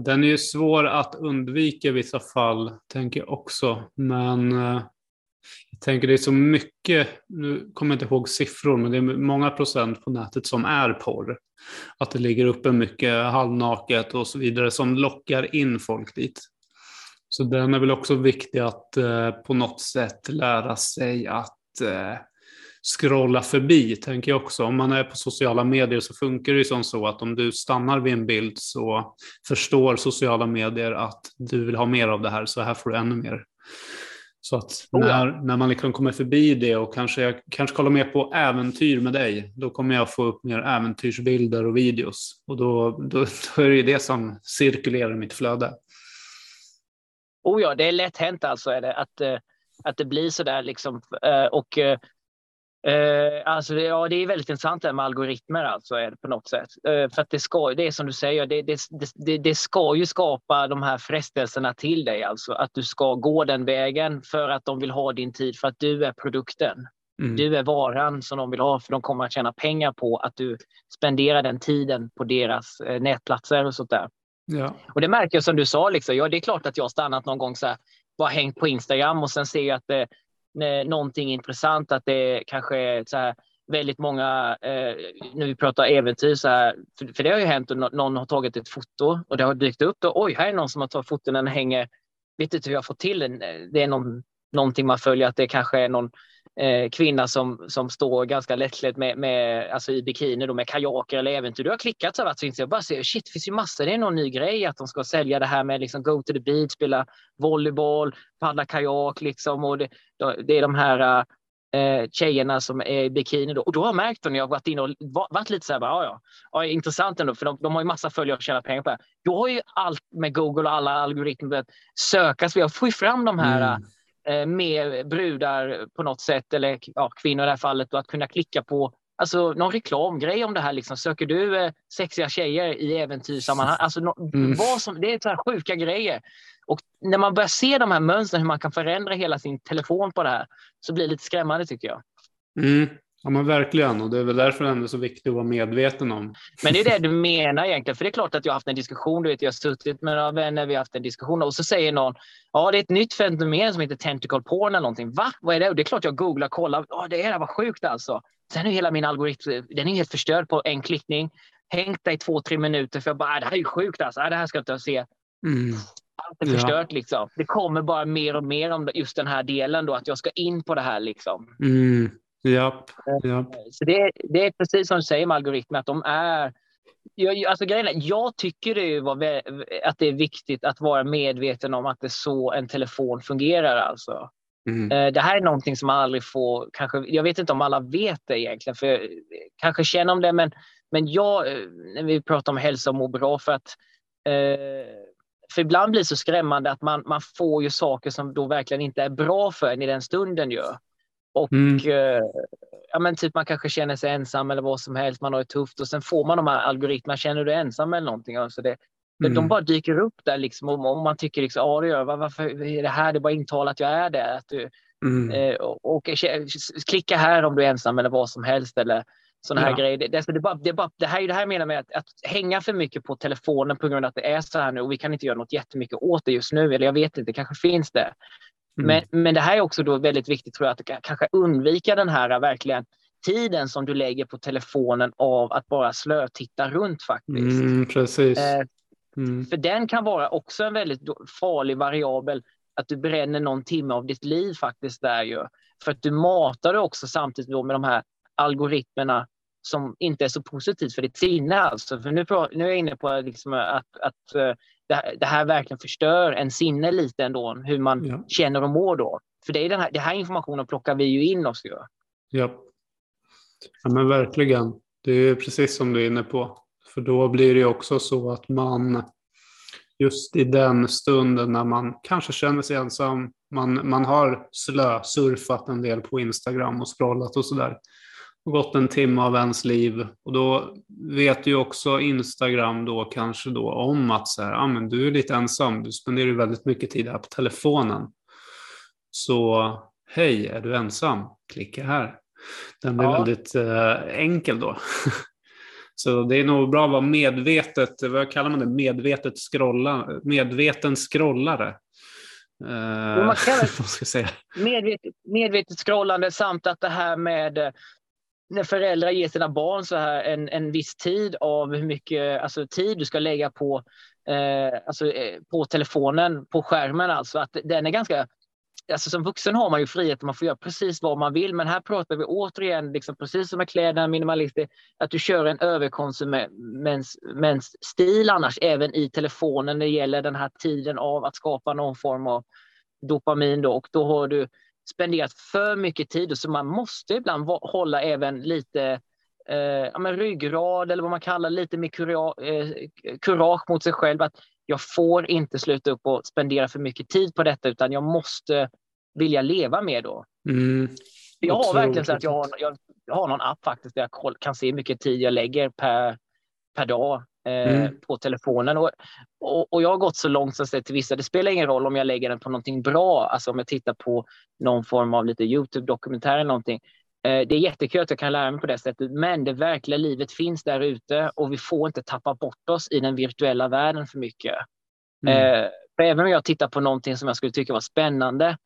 den är ju svår att undvika i vissa fall, tänker jag också. Men eh, jag tänker det är så mycket, nu kommer jag inte ihåg siffror, men det är många procent på nätet som är porr. Att det ligger uppe mycket halvnaket och så vidare som lockar in folk dit. Så den är väl också viktig att eh, på något sätt lära sig att eh, scrolla förbi, tänker jag också. Om man är på sociala medier så funkar det ju som så att om du stannar vid en bild så förstår sociala medier att du vill ha mer av det här, så här får du ännu mer. Så att Oh när, när man liksom kommer förbi det och kanske, jag kanske kollar mer på äventyr med dig, då kommer jag få upp mer äventyrsbilder och videos. Och då, då, då är det ju det som cirkulerar i mitt flöde. Oh ja, det är lätt hänt alltså är det, att, eh, att det blir så där liksom. Eh, och, eh, eh, alltså, det- ja, det är väldigt intressant det här med algoritmer alltså, är det på något sätt. Eh, för att det ska, det är som du säger, det, det, det, det, ska ju skapa de här frestelserna till dig, alltså att du ska gå den vägen för att de vill ha din tid, för att du är produkten. Mm. Du är varan som de vill ha, för de kommer att tjäna pengar på att du spenderar den tiden på deras eh, nätplatser och sånt där. Ja. Och det märker jag som du sa, liksom, ja, det är klart att jag har stannat någon gång så här, bara hängt på Instagram och sen ser jag att är Eh, någonting intressant, att det kanske är så här, väldigt många, eh, när vi pratar äventyr, så här, för, för det har ju hänt att någon har tagit ett foto och det har dykt upp, och oj, här är någon som har tagit foton, den hänger, vet inte hur jag får till den, eh, det är någon, någonting man följer, att det kanske är någon eh, kvinna som, som står ganska lättklädd med, med, alltså i bikini då, med kajaker eller äventyr. Du har klickat så här, så jag bara ser, shit, det finns ju massor, det är någon ny grej att de ska sälja det här med liksom go to the beach, spela volleyboll, paddla kajak liksom och det, det är de här eh, tjejerna som är i bikini då. Och då har jag märkt då när jag har varit inne och varit lite så här, bara, ja, ja, ja, intressant ändå, för de, de har ju massa följare och tjänar pengar på det. här. Då har ju allt med Google och alla algoritmer börjat sökas. Vi får ju fram de här Mm eh, med brudar på något sätt, eller ja, kvinnor i det här fallet, och att kunna klicka på alltså, någon reklamgrej om det här. Liksom. Söker du eh, sexiga tjejer i äventyrssammanhang? Alltså, no, Mm. vad som, det är så här sjuka grejer. Och när man börjar se de här mönstren, hur man kan förändra hela sin telefon på det här, så blir det lite skrämmande tycker jag. Mm. Ja men verkligen och det är väl därför det är så viktigt att vara medveten om. Men det är det du menar egentligen. För det är klart att jag har haft en diskussion. Du vet, jag har suttit med några vänner, vi har haft en diskussion och så säger någon ja, det är ett nytt fenomen som heter tentacle porn eller någonting. Va? Vad är det? Och det är klart jag googlar kollar. Ja, det är det var sjukt alltså. Sen är hela min algoritm, den är helt förstörd på en klickning. Hängt där i två, tre minuter för jag bara, "Ah, det här är ju sjukt alltså. Ah, Det här ska jag inte se. Mm. Allt är Ja. förstört liksom. Det kommer bara mer och mer om just den här delen då, att jag ska in på det här liksom. Mm. Japp. Japp. Så det, det är precis som du säger med algoritmer, att de är... Jag, alltså grejen är, jag tycker det var att det är viktigt att vara medveten om att det är så en telefon fungerar. Alltså. Mm. Eh, Det här är någonting som man aldrig får, kanske, jag vet inte om alla vet det egentligen, för eh, kanske känner om det, men, men jag, eh, när vi pratar om hälsa och må bra, för att eh, för ibland blir det så skrämmande att man, man får ju saker som då verkligen inte är bra för en i den stunden. Ju. Och Mm. eh, ja, men typ man kanske känner sig ensam eller vad som helst, man har det tufft och sen får man de här algoritmerna, känner du dig ensam eller någonting? Alltså det, de- De Mm. bara dyker upp där liksom och och man tycker liksom, ja det gör jag. varför är det här? Det är bara intalat att jag är det. Att du, Mm. eh, och, och klicka här om du är ensam eller vad som helst eller sådana här Ja. grejer. Det, det, är bara, det, bara, det här är det här jag menar med att, att hänga för mycket på telefonen på grund av att det är så här nu och vi kan inte göra något jättemycket åt det just nu. Eller jag vet inte, det kanske finns det. Mm. Men, men det här är också då väldigt viktigt tror jag att ka- kanske undvika den här äh, verkligen tiden som du lägger på telefonen av att bara slötitta runt faktiskt. Mm, precis. Eh, Mm. för den kan vara också en väldigt farlig variabel att du bränner någon timme av ditt liv faktiskt där ju. För att du matar det också samtidigt då med de här algoritmerna som inte är så positivt för ditt sinne alltså. För nu, nu är jag inne på liksom att, att det, här, det här verkligen förstör en sinne lite ändå, hur man Ja. känner och mår då. För det är den här, den här informationen plockar vi ju in oss ju. Ja. ja, men verkligen. Det är precis som du är inne på. För då blir det också så att man just i den stunden när man kanske känner sig ensam, man, man har slösurfat en del på Instagram och scrollat och sådär. Gått en timme av ens liv och då vet ju också Instagram då kanske då om att så här, ah, men du är lite ensam, du spenderar ju väldigt mycket tid här på telefonen. Så hej, är du ensam? Klicka här. Den blir ja. väldigt eh, enkel då. Så det är nog bra att vara medvetet, vad kallar man det, medvetet scrolla, medveten scrollare. Uh, man säga. Medvetet, medvetet scrollande samt att det här med eh, när föräldrar ger sina barn så här en, en viss tid av hur mycket alltså, tid du ska lägga på, eh, alltså, eh, på telefonen, på skärmen. Alltså, att den är ganska alltså som vuxen har man ju frihet, man får göra precis vad man vill. Men här pratar vi återigen, liksom, precis som med kläderna, minimalister, att du kör en överkonsumentstil annars, även i telefonen när det gäller den här tiden av att skapa någon form av dopamin. Då, och då har du spenderat för mycket tid, så man måste ibland hålla även lite eh, ja, men ryggrad eller vad man kallar lite mer kurage, eh, kurage mot sig själv. Att jag får inte sluta upp och spendera för mycket tid på detta, utan jag måste vilja leva mer då. Mm. Jag har verkligen så att jag har, jag, jag, har någon app faktiskt där jag kan se hur mycket tid jag lägger per, per dag eh, mm. på telefonen. Och, och, och, jag har gått så långt att till vissa, det spelar ingen roll om jag lägger den på någonting bra, alltså om jag tittar på någon form av lite Youtube-dokumentär eller någonting. Eh, det är jättekul att jag kan lära mig på det sättet, men det verkliga livet finns där ute och vi får inte tappa bort oss i den virtuella världen för mycket. Mm. Eh, för även om jag tittar på någonting som jag skulle tycka var spännande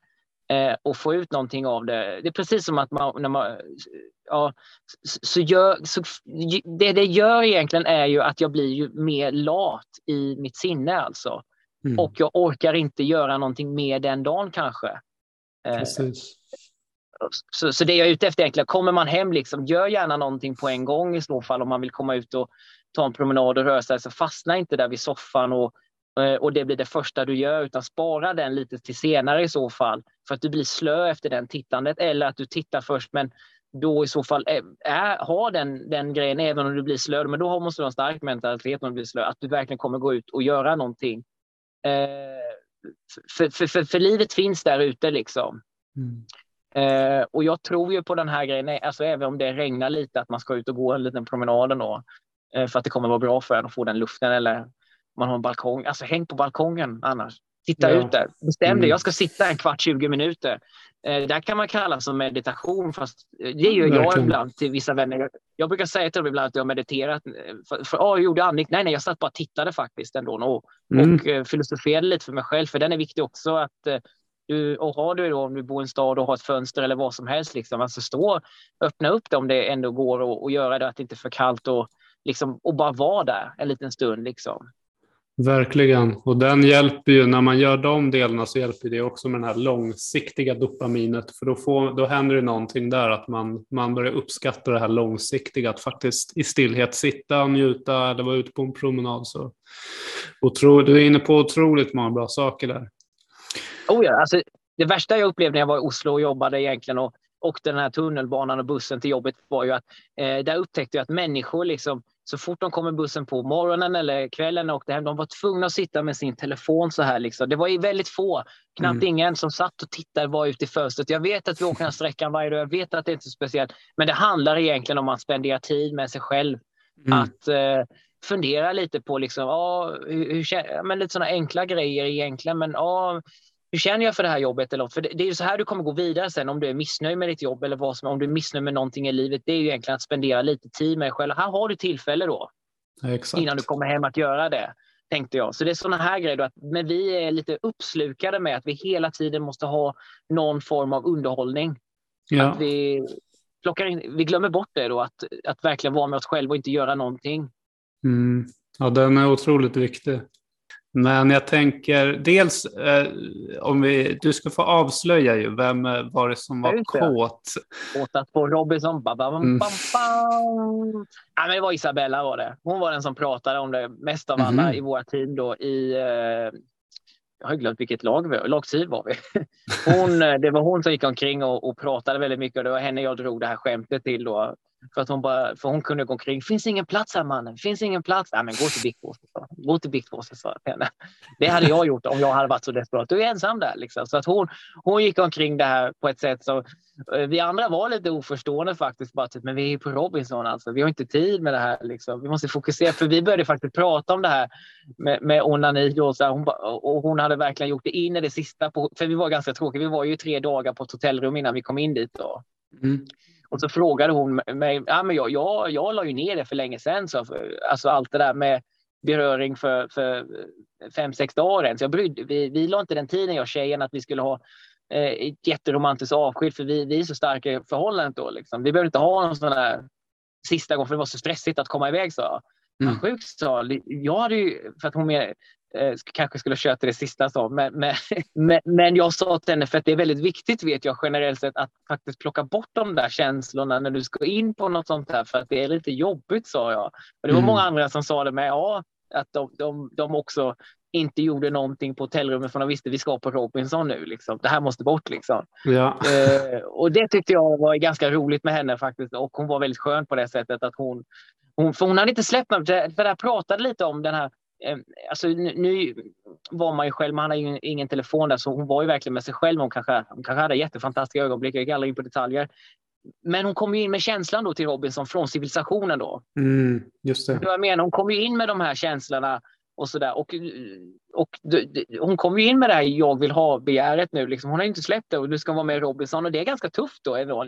eh, och få ut någonting av det. Det är precis som att man, när man ja, så gör, så, det det gör egentligen är ju att jag blir ju mer lat i mitt sinne alltså. Mm. Och jag orkar inte göra någonting mer den dagen kanske. Precis. Så, så det jag är ute efter egentligen, kommer man hem, liksom, gör gärna någonting på en gång i så fall om man vill komma ut och ta en promenad och röra sig. Så fastna inte där vid soffan och, eh, och det blir det första du gör, utan spara den lite till senare i så fall. För att du blir slö efter den tittandet eller att du tittar först men då i så fall är, är, ha den, den grejen även om du blir slö. Men då måste du ha en stark mentalitet om du blir slö, att du verkligen kommer gå ut och göra någonting. Eh, för, för, för, för, livet finns där ute liksom. Mm. Eh, och jag tror ju på den här grejen, alltså även om det regnar lite, att man ska ut och gå en liten promenad då, eh, för att det kommer vara bra för en att få den luften eller man har en balkong. Alltså häng på balkongen annars. Titta ja. ut där. Bestäm mm. dig, jag ska sitta en kvart, 20 minuter. Eh, det kan man kalla som meditation, fast det gör jag Verkligen. ibland till vissa vänner. Jag brukar säga till dem ibland att jag har mediterat. Eh, för, för oh, jag gjorde andning. Nej, nej, jag satt bara och tittade faktiskt ändå och, mm. och eh, filosoferade lite för mig själv, för den är viktig också att eh, du, och har du då, om du bor i en stad och har ett fönster eller vad som helst, liksom, alltså stå, öppna upp det om det ändå går och, och göra det, att det inte är för kallt och, liksom, och bara vara där en liten stund. Liksom. Verkligen, och den hjälper ju, när man gör de delarna så hjälper det också med det här långsiktiga dopaminet, för då, får, då händer det någonting där, att man, man börjar uppskatta det här långsiktiga, att faktiskt i stillhet sitta och njuta eller vara ute på en promenad. Så. Otro, du är inne på otroligt många bra saker där. Oh ja, alltså, det värsta jag upplevde när jag var i Oslo och jobbade egentligen och åkte den här tunnelbanan och bussen till jobbet var ju att eh, där upptäckte jag att människor liksom så fort de kom med bussen på morgonen eller kvällen och åkte hem, de var tvungna att sitta med sin telefon så här. Liksom. Det var väldigt få, knappt mm. ingen som satt och tittade var ute i fönstret. Jag vet att vi åker den här sträckan varje dag, jag vet att det inte är så speciellt. Men det handlar egentligen om att spendera tid med sig själv. Mm. Att eh, fundera lite på liksom, ah, hur, hur, men lite sådana enkla grejer egentligen. Men ah, hur känner jag för det här jobbet? Eller För det, är ju så här du kommer gå vidare sen om du är missnöjd med ditt jobb eller vad som, om du är missnöjd med någonting i livet. Det är ju egentligen att spendera lite tid med dig själv. Här har du tillfälle då. Exakt. Innan du kommer hem att göra det, tänkte jag. Så det är sådana här grejer. Då, att, men vi är lite uppslukade med att vi hela tiden måste ha någon form av underhållning. Ja. Att vi, plockar in, vi glömmer bort det då, att, att verkligen vara med oss själva och inte göra någonting. Mm. Ja, den är otroligt viktig. Men jag tänker dels eh, om vi, du ska få avslöja ju vem var det som var kåt. Kåtat på Robinson. Ba, ba, mm. ja, men det var Isabella var det. Hon var den som pratade om det mest av alla mm. i våra team då i eh, jag har glömt vilket lag vi lag syd var vi. Hon, eh, det var hon som gick omkring och, och, pratade väldigt mycket och det var henne jag drog det här skämtet till då. För att hon bara, för hon kunde gå omkring. Finns ingen plats här mannen? Finns ingen plats? Nej, men gå till biktpåsen. Gå till biktpåsen, sa henne. Det hade jag gjort om jag hade varit så desperat. Du är ensam där liksom. Så att hon, hon gick omkring det här på ett sätt som eh, vi andra var lite oförstående faktiskt. Bara typ, men vi är på Robinson alltså. Vi har inte tid med det här liksom. Vi måste fokusera. För vi började faktiskt prata om det här med, med onani och, så här, hon, och hon hade verkligen gjort det in i det sista. På, för vi var ganska tråkiga. Vi var ju tre dagar på ett hotellrum innan vi kom in dit. Då. Mm. Och så frågade hon mig, ja, men jag, jag, jag la ju ner det för länge sedan. Så, alltså allt det där med beröring för, för fem, sex dagar än. Så jag brydde, vi, vi la inte den tiden, jag och tjejen, att vi skulle ha eh, ett jätteromantiskt avsked, för vi, vi är så starka i förhållandet då. Liksom. Vi behöver inte ha någon sån där sista gång, för det var så stressigt att komma iväg, jag. Mm. Sjukt, sa jag. hade ju, för att hon mer, eh, kanske skulle köra till det sista, så, men, men, men, men jag sa till henne, för att det är väldigt viktigt, vet jag generellt sett, att faktiskt plocka bort de där känslorna när du ska in på något sånt här, för att det är lite jobbigt, sa jag. Och det var mm. många andra som sa det med, ja, att de, de, de också inte gjorde någonting på hotellrummet för de visste vi ska på Robinson nu. Liksom. Det här måste bort. Liksom. Ja. Eh, och det tyckte jag var ganska roligt med henne faktiskt. Och hon var väldigt skön på det sättet att hon, hon, för hon hade inte släppt mig. För jag pratade lite om den här Alltså, nu var man ju själv, man hade ju ingen telefon där, så hon var ju verkligen med sig själv. Hon kanske, hon kanske hade jättefantastiska ögonblick, jag gick aldrig in på detaljer. Men hon kom ju in med känslan då till Robinson från civilisationen då. Mm, just det. Jag menar, hon kom ju in med de här känslorna och sådär. Och, och hon kom ju in med det här jag vill ha-begäret nu. Liksom. Hon har inte släppt det och du ska vara med i Robinson. Och det är ganska tufft då,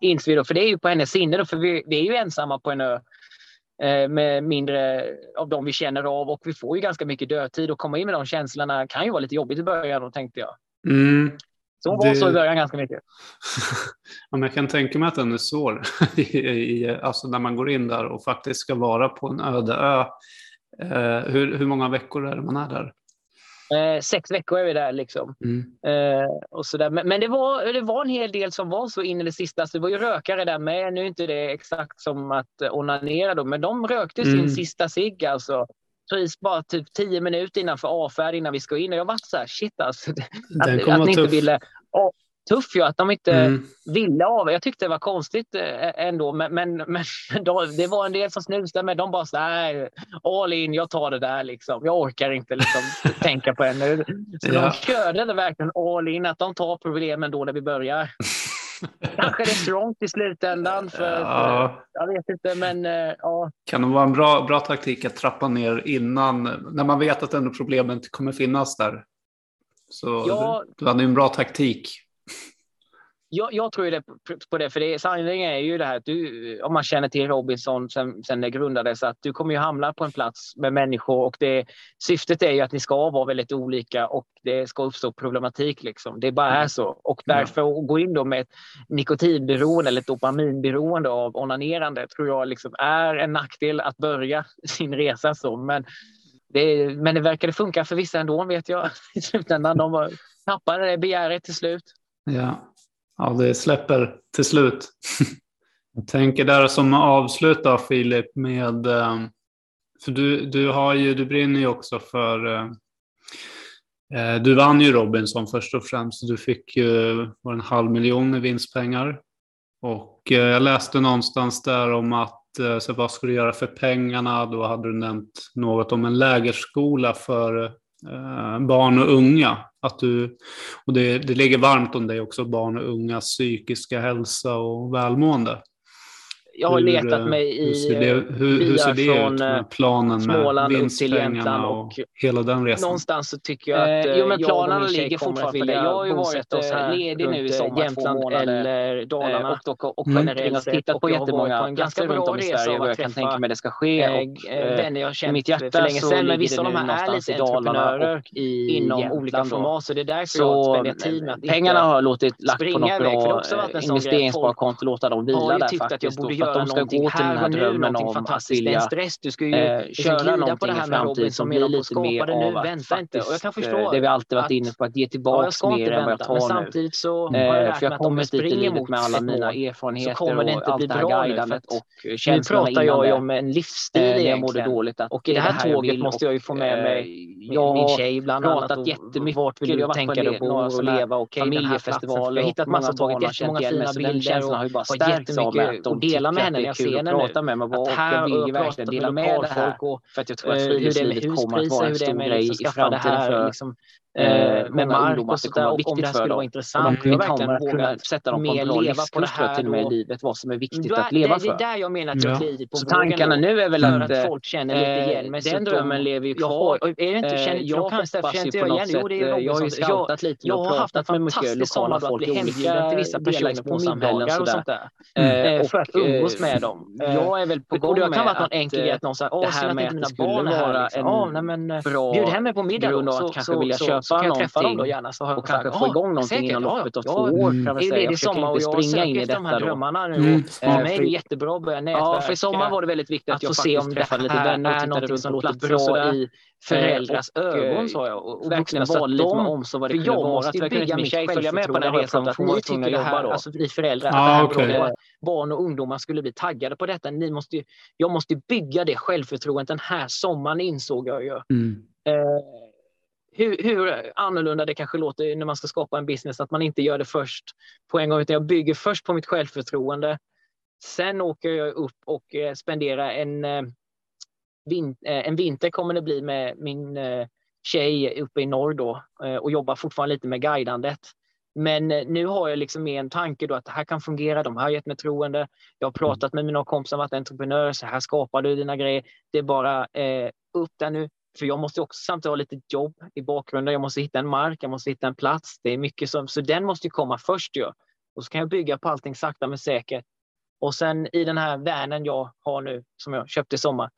inser vi då, för det är ju på hennes sinne. Då, för vi, vi är ju ensamma på en ö med mindre av dem vi känner av och vi får ju ganska mycket dödtid och komma in med de känslorna kan ju vara lite jobbigt i början då tänkte jag. Mm. Så hon var det... så i början ganska mycket. ja, men jag kan tänka mig att den är svår, I, i, alltså när man går in där och faktiskt ska vara på en öde ö. Eh, hur, hur många veckor är det man är där? Eh, sex veckor är vi där. Liksom. Mm. Eh, och så. Men, men, det, var, det var en hel del som var så in i det sista. Så det var ju rökare där med. Nu är inte det exakt som att onanera, då, men de rökte mm. sin sista cigg. Alltså precis bara typ tio minuter innanför avfärd innan vi ska in. Och jag var så här, shit alltså. Att, att ni inte ville... Tuff ju att de inte mm. ville av. Jag tyckte det var konstigt eh, ändå, men, men, men då, det var en del som snusade med. De bara så här, all in, jag tar det där liksom. Jag orkar inte liksom tänka på det nu. Så ja. de körde det verkligen all in, att de tar problemen då när vi börjar. Kanske det är strongt i slutändan. För, ja. Jag vet inte, men uh, ja. Kan det vara en bra, bra taktik att trappa ner innan, när man vet att ändå problemet kommer finnas där? Så ja. du hade en bra taktik. Jag, jag, tror det på det, för det, sanningen är ju det här att du, om man känner till Robinson sen, sen det grundades, att du kommer ju hamna på en plats med människor och det, syftet är ju att ni ska vara väldigt olika och det ska uppstå problematik. Liksom. Det bara är mm. så. Och därför att gå in då med ett nikotinberoende eller ett dopaminberoende av onanerande tror jag liksom är en nackdel att börja sin resa så. Men det, men det verkade funka för vissa ändå, vet jag. I slutändan. De tappade det begäret till slut. Ja ja, det släpper till slut. Jag tänker där som avslut då Filip med, eh, för du, du, har ju, du brinner ju också för, eh, eh, du vann ju Robinson först och främst, du fick ju var en halv miljon i vinstpengar. Och jag läste någonstans där om att så vad ska du göra för pengarna? Då hade du nämnt något om en lägerskola för Eh, barn och unga. Att du, och det, det ligger varmt om dig också, barn och ungas psykiska hälsa och välmående jag har hur, letat mig i hur ser det, hur, hur ser det från ut med eh, planen Småland med upp till Jämtland och, och hela den resan? Någonstans så tycker jag att eh, jo, men planerna ligger fortfarande på det. Jag har ju varit eh, ledig nu i sommar, Jämtland eller Dalarna och, och, och mm. generellt sett tittat på jättemånga platser runt om i Sverige och jag kan tänka mig det ska ske. Och, vänner jag känt mitt hjärta för länge sedan, men vissa av de här är lite entreprenörer inom olika format, så det är därför jag spenderar tid med att Pengarna har låtit lagt på något bra investeringssparkonto, låta dem vila där faktiskt göra de ska gå till den här drömmen om att vilja stress. Du ska ju eh, köra någonting i framtiden som blir lite mer av att faktiskt, och jag kan förstå eh, det vi alltid varit inne på, att ge tillbaks ja, mer än vad jag tar nu. Samtidigt så eh, har jag för jag har kommit dit i livet med alla mina erfarenheter och allt det här guidandet och känslorna Nu pratar jag ju om en livsstil när jag mådde dåligt. Och i det här tåget måste jag ju få med mig min tjej bland annat. pratat jättemycket. Vart vill du tänka dig att bo och leva? Familjefestivaler. Jag har hittat massa tåget, jättemånga fina bilder och har ju bara stärkts av att de med henne när jag ser henne prata med mig och jag vill ju verkligen dela med det här. Och, för att jag tror att friluftslivet kommer att vara en stor grej i framtiden för liksom, eh, med mark och sådär. Och om det här skulle vara intressant. Och jag kommer att kunna sätta dem på en bra livskurs till och med i livet, vad som är viktigt att leva för. Det är där jag menar att jag kliver på Så tankarna nu är väl att folk känner lite igen mig. Den drömmen lever ju kvar. Är det inte, känner, jag hoppas ju på något sätt. Jag har ju scoutat lite och pratat med mycket lokala folk i olika till vissa personer på middagar och sånt där. För att umgås med dem. Jag är väl på gång med det kan vara någon enkel grej att någon säger, åh, synd att inte mina barn är här. Bjud hem mig på middag då. Så, kanske vilja köpa så kan jag träffa dem då gärna. Så har och kanske få igång någonting säkert, inom loppet av två år. Kan jag säga. Jag försöker inte springa in i detta de här drömmarna nu. Mm. För mig är det jättebra att börja nätverka. Ja, för i sommar var det väldigt viktigt att jag faktiskt träffade lite vänner och tittade runt på platser i föräldrars ögon sa jag. Och, verkligen valde lite med omsorg vad det kunde vara. För jag mitt självförtroende. Följa med på den här resan. Att ni tycker det här, alltså vi föräldrar, att barn och ungdomar skulle bli taggade på detta. Ni måste, jag måste bygga det självförtroendet den här sommaren insåg jag ju. Mm. Eh, hur, hur, annorlunda det kanske låter när man ska skapa en business, att man inte gör det först på en gång, utan jag bygger först på mitt självförtroende. Sen åker jag upp och eh, spenderar en, eh, eh, en vinter kommer det bli med min tjej uppe i norr då och jobbar fortfarande lite med guidandet. Men nu har jag liksom med en tanke då att det här kan fungera. De har gett mig troende. Jag har pratat med mina kompisar, varit entreprenör. Så här skapar du dina grejer. Det är bara eh, upp där nu. För jag måste också samtidigt ha lite jobb i bakgrunden. Jag måste hitta en mark, jag måste hitta en plats. Det är mycket som, så den måste komma först ju. Och så kan jag bygga på allting sakta men säkert. Och sen i den här vanen jag har nu, som jag köpte i sommar,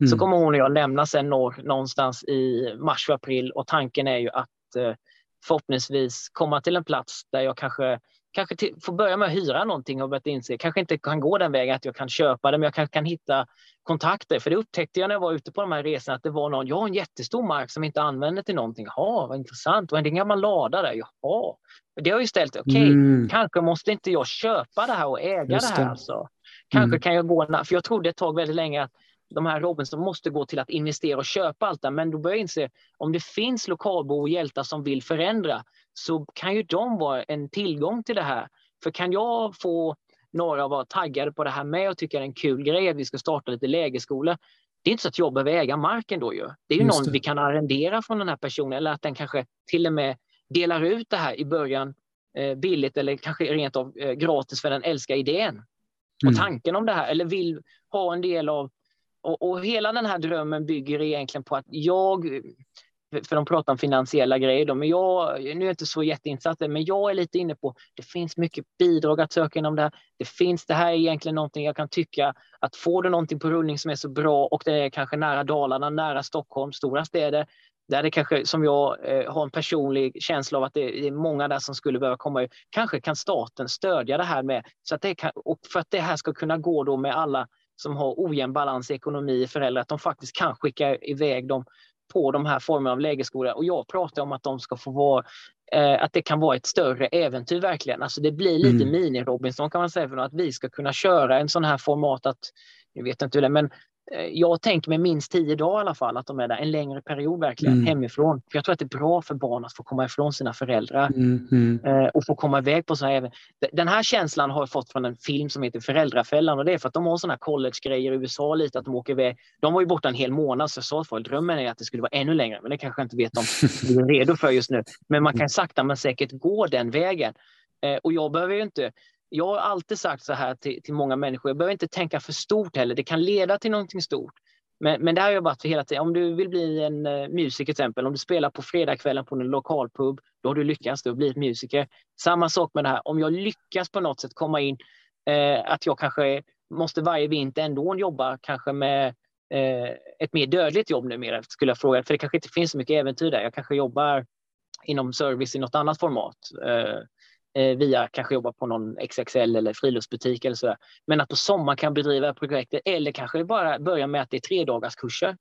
mm. så kommer hon och jag lämna sen norr någonstans i mars, april. Och tanken är ju att eh, förhoppningsvis komma till en plats där jag kanske kanske till, får börja med att hyra någonting och börjat inse, kanske inte kan gå den vägen att jag kan köpa det, men jag kanske kan hitta kontakter. För det upptäckte jag när jag var ute på de här resorna, att det var någon, jag har en jättestor mark som inte använder till någonting. Jaha, vad intressant. Och en gammal lada där. Jaha. Det har ju ställt, okej, okay, mm. kanske måste inte jag köpa det här och äga Just det här. Alltså. Kanske mm. kan jag gå, för jag trodde ett tag väldigt länge att de här Robinson måste gå till att investera och köpa allt det. Men då börjar jag inse, om det finns lokalbo och hjältar som vill förändra, så kan ju de vara en tillgång till det här. För kan jag få några att vara taggade på det här med och tycka det är en kul grej att vi ska starta lite lägerskola. Det är inte så att jag behöver äga marken då ju. Det är ju någon vi kan arrendera från den här personen eller att den kanske till och med delar ut det här i början eh, billigt eller kanske rent av eh, gratis för den älskar idén och mm. tanken om det här eller vill ha en del av och, och, hela den här drömmen bygger egentligen på att jag för de pratar om finansiella grejer då, men jag, nu är jag inte så jätteinsatt men jag är lite inne på, det finns mycket bidrag att söka inom det här. Det finns, det här är egentligen någonting jag kan tycka att får du någonting på rullning som är så bra och det är kanske nära Dalarna, nära Stockholm, stora städer, där det kanske, som jag eh, har en personlig känsla av att det är många där som skulle behöva komma. Kanske kan staten stödja det här med, så att det kan, och för att det här ska kunna gå då med alla som har ojämn balans i ekonomi, föräldrar, att de faktiskt kan skicka iväg dem på de här formerna av lägerskolor. Och jag pratar om att de ska få vara eh, att det kan vara ett större äventyr verkligen. Alltså det blir lite mm. mini-Robinson kan man säga för att vi ska kunna köra en sån här format att, jag vet inte hur det är, men jag tänker mig minst tio dagar i alla fall, att de är där en längre period verkligen mm. hemifrån. För jag tror att det är bra för barn att få komma ifrån sina föräldrar mm. Mm. Eh, och få komma iväg på så här. Den här känslan har jag fått från en film som heter Föräldrafällan och det är för att de har sådana college-grejer i USA lite att de åker iväg. De var ju borta en hel månad så jag sa för drömmen är att det skulle vara ännu längre, men det kanske jag inte vet om vi är redo för just nu. Men man kan sakta men säkert gå den vägen. Eh, och jag behöver ju inte jag har alltid sagt så här till, till många människor, jag behöver inte tänka för stort heller, det kan leda till någonting stort. Men, men det har jag varit för hela tiden. Om du vill bli en uh, musiker till exempel, om du spelar på fredagskvällen på en lokalpub, då har du lyckats, du har blivit musiker. Samma sak med det här, om jag lyckas på något sätt komma in, uh, att jag kanske måste varje vinter ändå jobba kanske med uh, ett mer dödligt jobb numera, skulle jag fråga, för det kanske inte finns så mycket äventyr där. Jag kanske jobbar inom service i något annat format eh, via kanske jobba på någon XXL eller friluftsbutik eller sådär. Men att på sommaren kan bedriva projektet eller kanske bara börja med att det är tre dagars kurser.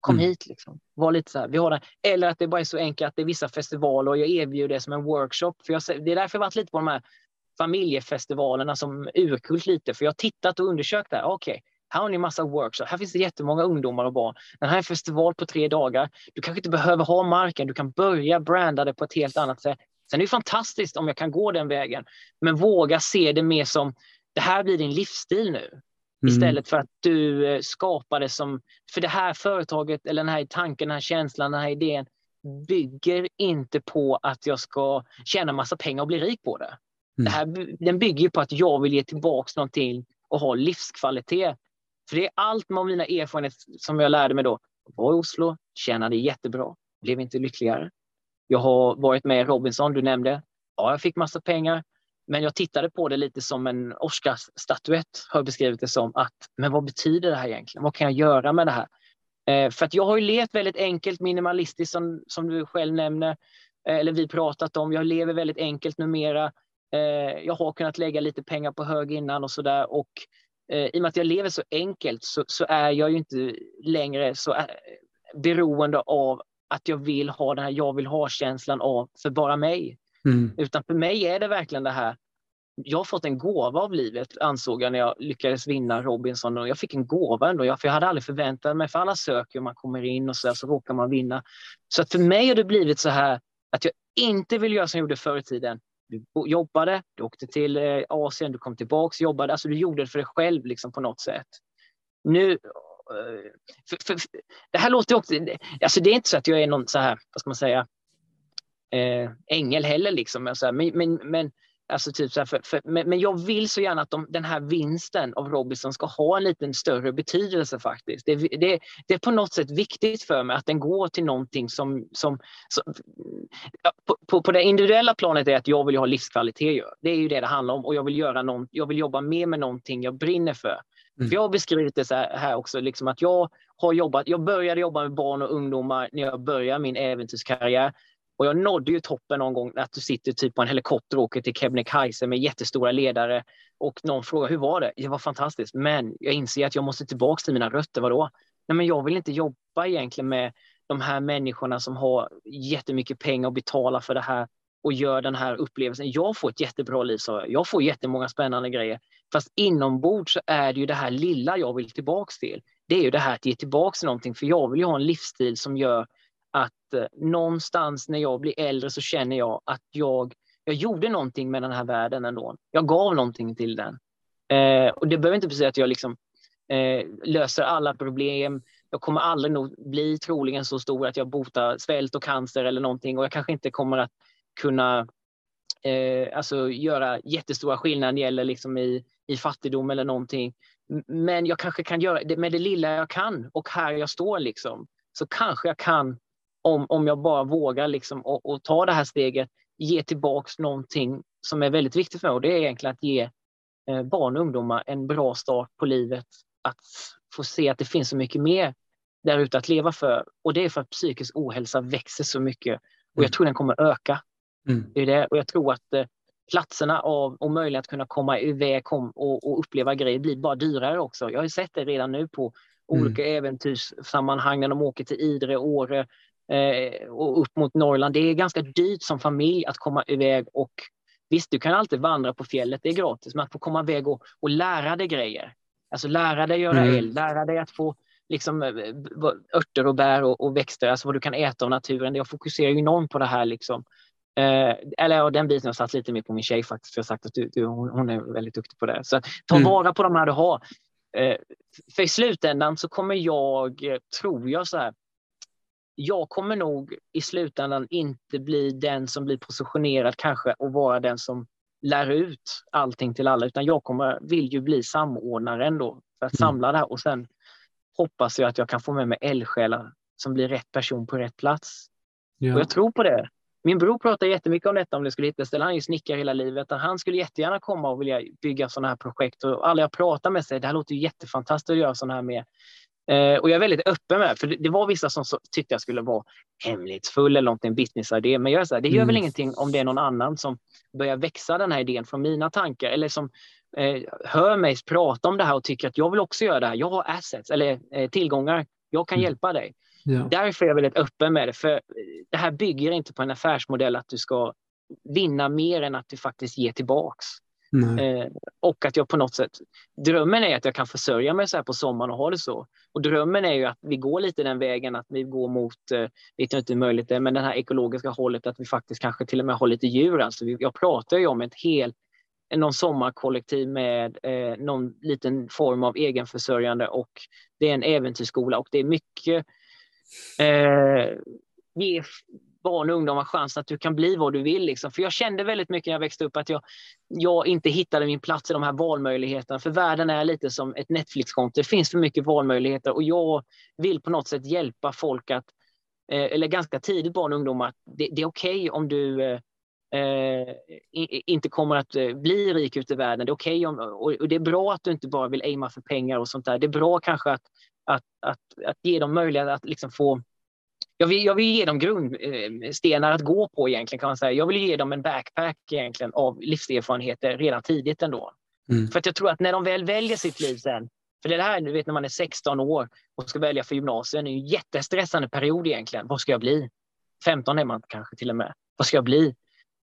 Kom mm. hit, liksom. var lite så här, vi har det. Eller att det bara är så enkelt att det är vissa festivaler och jag erbjuder det som en workshop. För jag, det är därför jag varit lite på de här familjefestivalerna som urkult lite, för jag har tittat och undersökt det här. Okej, okay, här har ni massa workshops. Här finns det jättemånga ungdomar och barn. Den här är en festival på tre dagar. Du kanske inte behöver ha marken. Du kan börja branda det på ett helt annat sätt. Sen är det fantastiskt om jag kan gå den vägen, men våga se det mer som det här blir din livsstil nu. Mm. Istället för att du eh, skapar det som... För det här företaget, eller den här tanken, den här känslan, den här idén bygger inte på att jag ska tjäna massa pengar och bli rik på det. Mm. det här, den bygger på att jag vill ge tillbaka någonting och ha livskvalitet. För det är allt med mina erfarenheter som jag lärde mig då. Jag var i Oslo, tjänade jättebra, blev inte lyckligare. Jag har varit med i Robinson, du nämnde. Ja, jag fick massa pengar, men jag tittade på det lite som en Oscarsstatyett, har jag beskrivit det som. Att, men vad betyder det här egentligen? Vad kan jag göra med det här? Eh, för att jag har ju levt väldigt enkelt, minimalistiskt som, som du själv nämner, eh, eller vi pratat om. Jag lever väldigt enkelt numera. Eh, jag har kunnat lägga lite pengar på hög innan och sådär. Och eh, i och med att jag lever så enkelt så, så är jag ju inte längre så eh, beroende av att jag vill ha den här jag vill ha-känslan av för bara mig. Mm. Utan för mig är det verkligen det här, jag har fått en gåva av livet ansåg jag när jag lyckades vinna Robinson. Och jag fick en gåva ändå, för jag hade aldrig förväntat mig, för alla söker och man kommer in och så, där, så råkar man vinna. Så att för mig har det blivit så här att jag inte vill göra som jag gjorde förr i tiden. Du jobbade, du åkte till eh, Asien, du kom tillbaks, jobbade, alltså du gjorde det för dig själv liksom på något sätt. Nu, för, för, för, det här låter också, alltså det är inte så att jag är någon så här, vad ska man säga, eh, ängel heller liksom. Men, men, men, alltså typ så här, för, för, men, men, jag vill så gärna att de, den här vinsten av Robinson ska ha en liten större betydelse faktiskt. Det, det, det är på något sätt viktigt för mig att den går till någonting som... som, som på, på, på, det individuella planet är att jag vill ha livskvalitet. Det är ju det det handlar om och jag vill, göra någon, jag vill jobba mer med någonting jag brinner för. Mm. För jag har beskrivit det så här också, liksom att jag har jobbat, jag började jobba med barn och ungdomar när jag började min äventyrskarriär. Och jag nådde ju toppen någon gång att du sitter typ på en helikopter och åker till Kebnekaise med jättestora ledare och någon frågar hur var det? Det var fantastiskt, men jag inser att jag måste tillbaka till mina rötter. Vadå? Nej, men jag vill inte jobba egentligen med de här människorna som har jättemycket pengar och betalar för det här och gör den här upplevelsen. Jag får ett jättebra liv, sa jag Jag får jättemånga spännande grejer. Fast inombords så är det ju det här lilla jag vill tillbaks till. Det är ju det här att ge tillbaks till någonting, för jag vill ju ha en livsstil som gör att eh, någonstans när jag blir äldre så känner jag att jag, jag gjorde någonting med den här världen ändå. Jag gav någonting till den. Eh, och det behöver inte betyda att jag liksom, eh, löser alla problem. Jag kommer aldrig nog bli troligen så stor att jag botar svält och cancer eller någonting och jag kanske inte kommer att kunna eh, alltså göra jättestora skillnader när det gäller liksom i, i fattigdom eller någonting. Men jag kanske kan göra det med det lilla jag kan och här jag står liksom så kanske jag kan om, om jag bara vågar liksom och, och ta det här steget, ge tillbaks någonting som är väldigt viktigt för mig. Och det är egentligen att ge eh, barn och ungdomar en bra start på livet. Att få se att det finns så mycket mer där ute att leva för. Och det är för att psykisk ohälsa växer så mycket. Och jag mm. tror den kommer öka. Mm. Det är det. Och jag tror att eh, platserna av och möjligheten att kunna komma iväg kom, och, och, uppleva grejer blir bara dyrare också. Jag har sett det redan nu på mm. olika äventyrssammanhang när de åker till Idre, Åre, eh, och upp mot Norrland. Det är ganska dyrt som familj att komma iväg och visst, du kan alltid vandra på fjället, det är gratis, men att få komma iväg och, och lära dig grejer. Alltså lära dig göra mm. eld, lära dig att få liksom, eh, örter och bär och, och, växter, alltså vad du kan äta av naturen. Jag fokuserar ju enormt på det här. Liksom. Eh, eller ja, den biten har satt lite mer på min tjej faktiskt, för jag har sagt att du, du, hon, är väldigt duktig på det. Så ta mm. vara på de här du har. Eh, för i slutändan så kommer jag, tror jag så här, jag kommer nog i slutändan inte bli den som blir positionerad kanske och vara den som lär ut allting till alla, utan jag kommer, vill ju bli samordnare ändå för att mm. samla det här och sen hoppas jag att jag kan få med mig eldsjälar som blir rätt person på rätt plats. Ja. Och jag tror på det. Min bror pratar jättemycket om detta om det skulle hitta ställe. Han är ju snickare hela livet. Han skulle jättegärna komma och vilja bygga sådana här projekt. Och alla jag pratar med säger det här låter jättefantastiskt att göra sådana här med Eh, och jag är väldigt öppen med för det, det var vissa som så, tyckte jag skulle vara hemlighetsfull eller någonting, businessidé. Men jag är så här, det gör mm. väl ingenting om det är någon annan som börjar växa den här idén från mina tankar eller som eh, hör mig prata om det här och tycker att jag vill också göra det här. Jag har assets eller eh, tillgångar. Jag kan mm. hjälpa dig. Ja. Därför är jag väldigt öppen med det. För det här bygger inte på en affärsmodell att du ska vinna mer än att du faktiskt ger tillbaks. Eh, och att jag på något sätt, drömmen är att jag kan försörja mig så här på sommaren och ha det så. Och drömmen är ju att vi går lite den vägen, att vi går mot, eh, vet inte hur möjligt det är, men det här ekologiska hållet, att vi faktiskt kanske till och med har lite djur. Alltså, jag pratar ju om ett helt någon sommarkollektiv med eh, någon liten form av egenförsörjande och det är en äventyrsskola och det är mycket eh, ge barn och ungdomar chansen att du kan bli vad du vill. Liksom. För jag kände väldigt mycket när jag växte upp att jag, jag inte hittade min plats i de här valmöjligheterna. För världen är lite som ett Netflix-konto. Det finns för mycket valmöjligheter och jag vill på något sätt hjälpa folk att, eh, eller ganska tidigt barn och ungdomar, att det, det är okej okay om du eh, eh inte kommer att eh, bli rik ute i världen. Det är okay om, och det är bra att du inte bara vill aima för pengar och sånt där. Det är bra kanske att, att, att, att ge dem möjlighet att liksom få jag vill, jag vill ge dem grundstenar att gå på egentligen kan man säga. Jag vill ge dem en backpack egentligen av livserfarenheter redan tidigt ändå. Mm. För att jag tror att när de väl väljer sitt liv sen, för det här du vet när man är 16 år och ska välja för gymnasiet, det är en jättestressande period egentligen. Vad ska jag bli? 15 är man kanske till och med. Vad ska jag bli?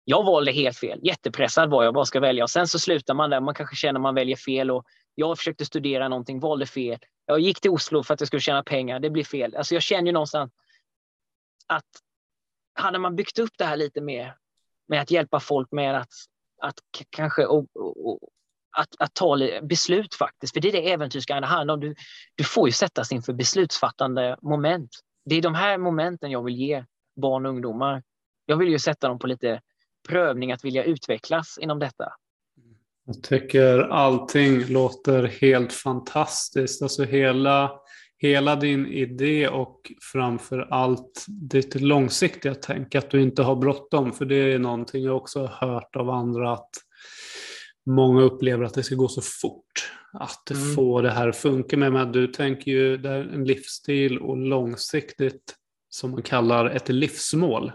Jag valde helt fel. Jättepressad var jag. Vad ska jag välja? Och sen så slutar man där. Man kanske känner man väljer fel och jag försökte studera någonting, valde fel. Jag gick till Oslo för att jag skulle tjäna pengar. Det blir fel. Alltså jag känner ju någonstans att hade man byggt upp det här lite mer med att hjälpa folk med att, att kanske och, och, att, att ta beslut faktiskt, för det är det äventyrsgrejen handlar om. Du, du får ju sättas inför beslutsfattande moment. Det är de här momenten jag vill ge barn och ungdomar. Jag vill ju sätta dem på lite prövning att vilja utvecklas inom detta. Jag tycker allting låter helt fantastiskt. Alltså hela hela din idé och framför allt ditt långsiktiga tänk, att du inte har bråttom. För det är någonting jag också har hört av andra att många upplever att det ska gå så fort att mm. få det här att funka med. Men du tänker ju, det är en livsstil och långsiktigt som man kallar ett livsmål.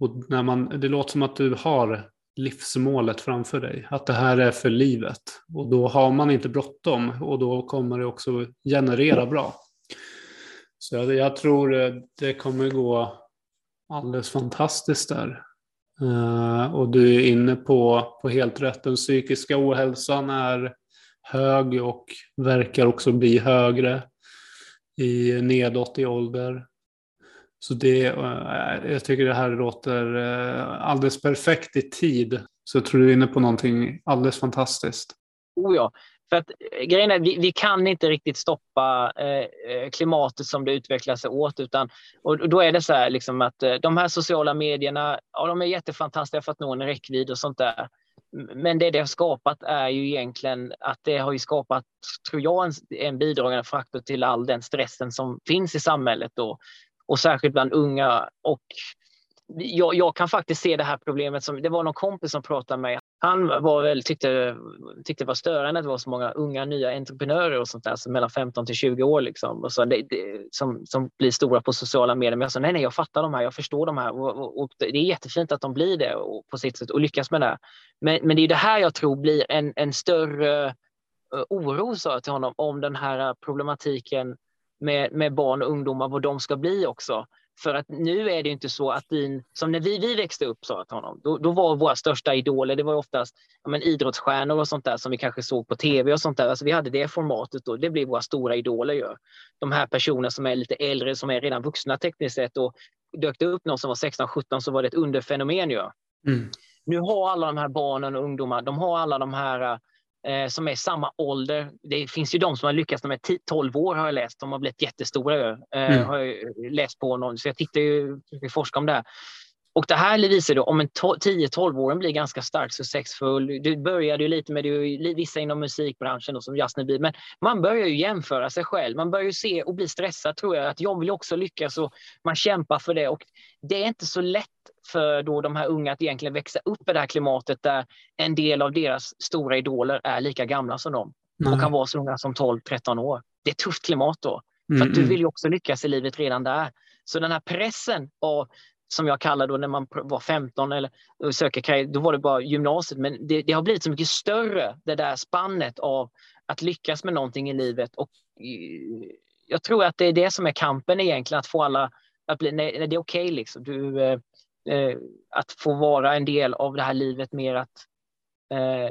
Och när man, det låter som att du har livsmålet framför dig. Att det här är för livet. Och då har man inte bråttom och då kommer det också generera bra. Så jag, jag tror eh, det kommer gå alldeles fantastiskt där. Uh, och du är inne på, på helt rätt. Den psykiska ohälsan är hög och verkar också bli högre i nedåt i ålder. Så det, eh, jag tycker det här låter eh, alldeles perfekt i tid. Så jag tror du är inne på någonting alldeles fantastiskt. Oh ja, för att eh, grejen är vi, vi kan inte riktigt stoppa eh, klimatet som det utvecklar sig åt. Utan, och då är det så här liksom att de här sociala medierna, ja, de är jättefantastiska för att nå en räckvidd och sånt där. Men det det har skapat är ju egentligen att det har ju skapat, tror jag, en, en bidragande faktor till all den stressen som finns i samhället. Då och särskilt bland unga. Och jag, jag, kan faktiskt se det här problemet som, det var någon kompis som pratade med mig. Han var väl, tyckte, tyckte det var störande att det var så många unga nya entreprenörer och sånt där, så mellan 15 till 20 år liksom, och så det, det, som, som blir stora på sociala medier. Men jag sa nej, nej, jag fattar de här, jag förstår de här och, och, och det är jättefint att de blir det och, på sitt sätt och lyckas med det. Men, men det är det här jag tror blir en, en större uh, oro, sa jag till honom, om den här eh, problematiken med, med barn och ungdomar, vad de ska bli också. För att nu är det inte så att din, som när vi, vi växte upp, sa jag till honom, då, då var våra största idoler, det var oftast ja, men, idrottsstjärnor och sånt där som vi kanske såg på tv och sånt där. Alltså, vi hade det formatet då, det blev våra stora idoler. Ju. De här personerna som är lite äldre, som är redan vuxna tekniskt sett och dök det upp någon som var 16-17 så var det ett underfenomen. Ju. Mm. Nu har alla de här barnen och ungdomarna, de har alla de här som är samma ålder. Det finns ju de som har lyckats de är 12 år har jag läst. De har blivit jättestora. Eh, mm. har jag läst på någon, så jag tittar ju, vi forskar om det här. Och det här visar då om en 10-12-åring blir ganska stark successfull. Det började ju lite med det, vissa inom musikbranschen då, som Justin Bieber, men man börjar ju jämföra sig själv. Man börjar ju se och bli stressad tror jag, att jag vill också lyckas och man kämpar för det. Och det är inte så lätt för då de här unga att egentligen växa upp i det här klimatet där en del av deras stora idoler är lika gamla som dem Nej. och kan vara så unga som 12-13 år. Det är ett tufft klimat då. Mm, för du vill ju också lyckas i livet redan där. Så den här pressen av som jag kallar då när man var 15 eller söker karriär, då var det bara gymnasiet. Men det, det, har blivit så mycket större, det där spannet av att lyckas med någonting i livet. Och eh, jag tror att det är det som är kampen egentligen, att få alla att bli, nej, det är okej okay liksom. Du, eh, eh, att få vara en del av det här livet mer att eh,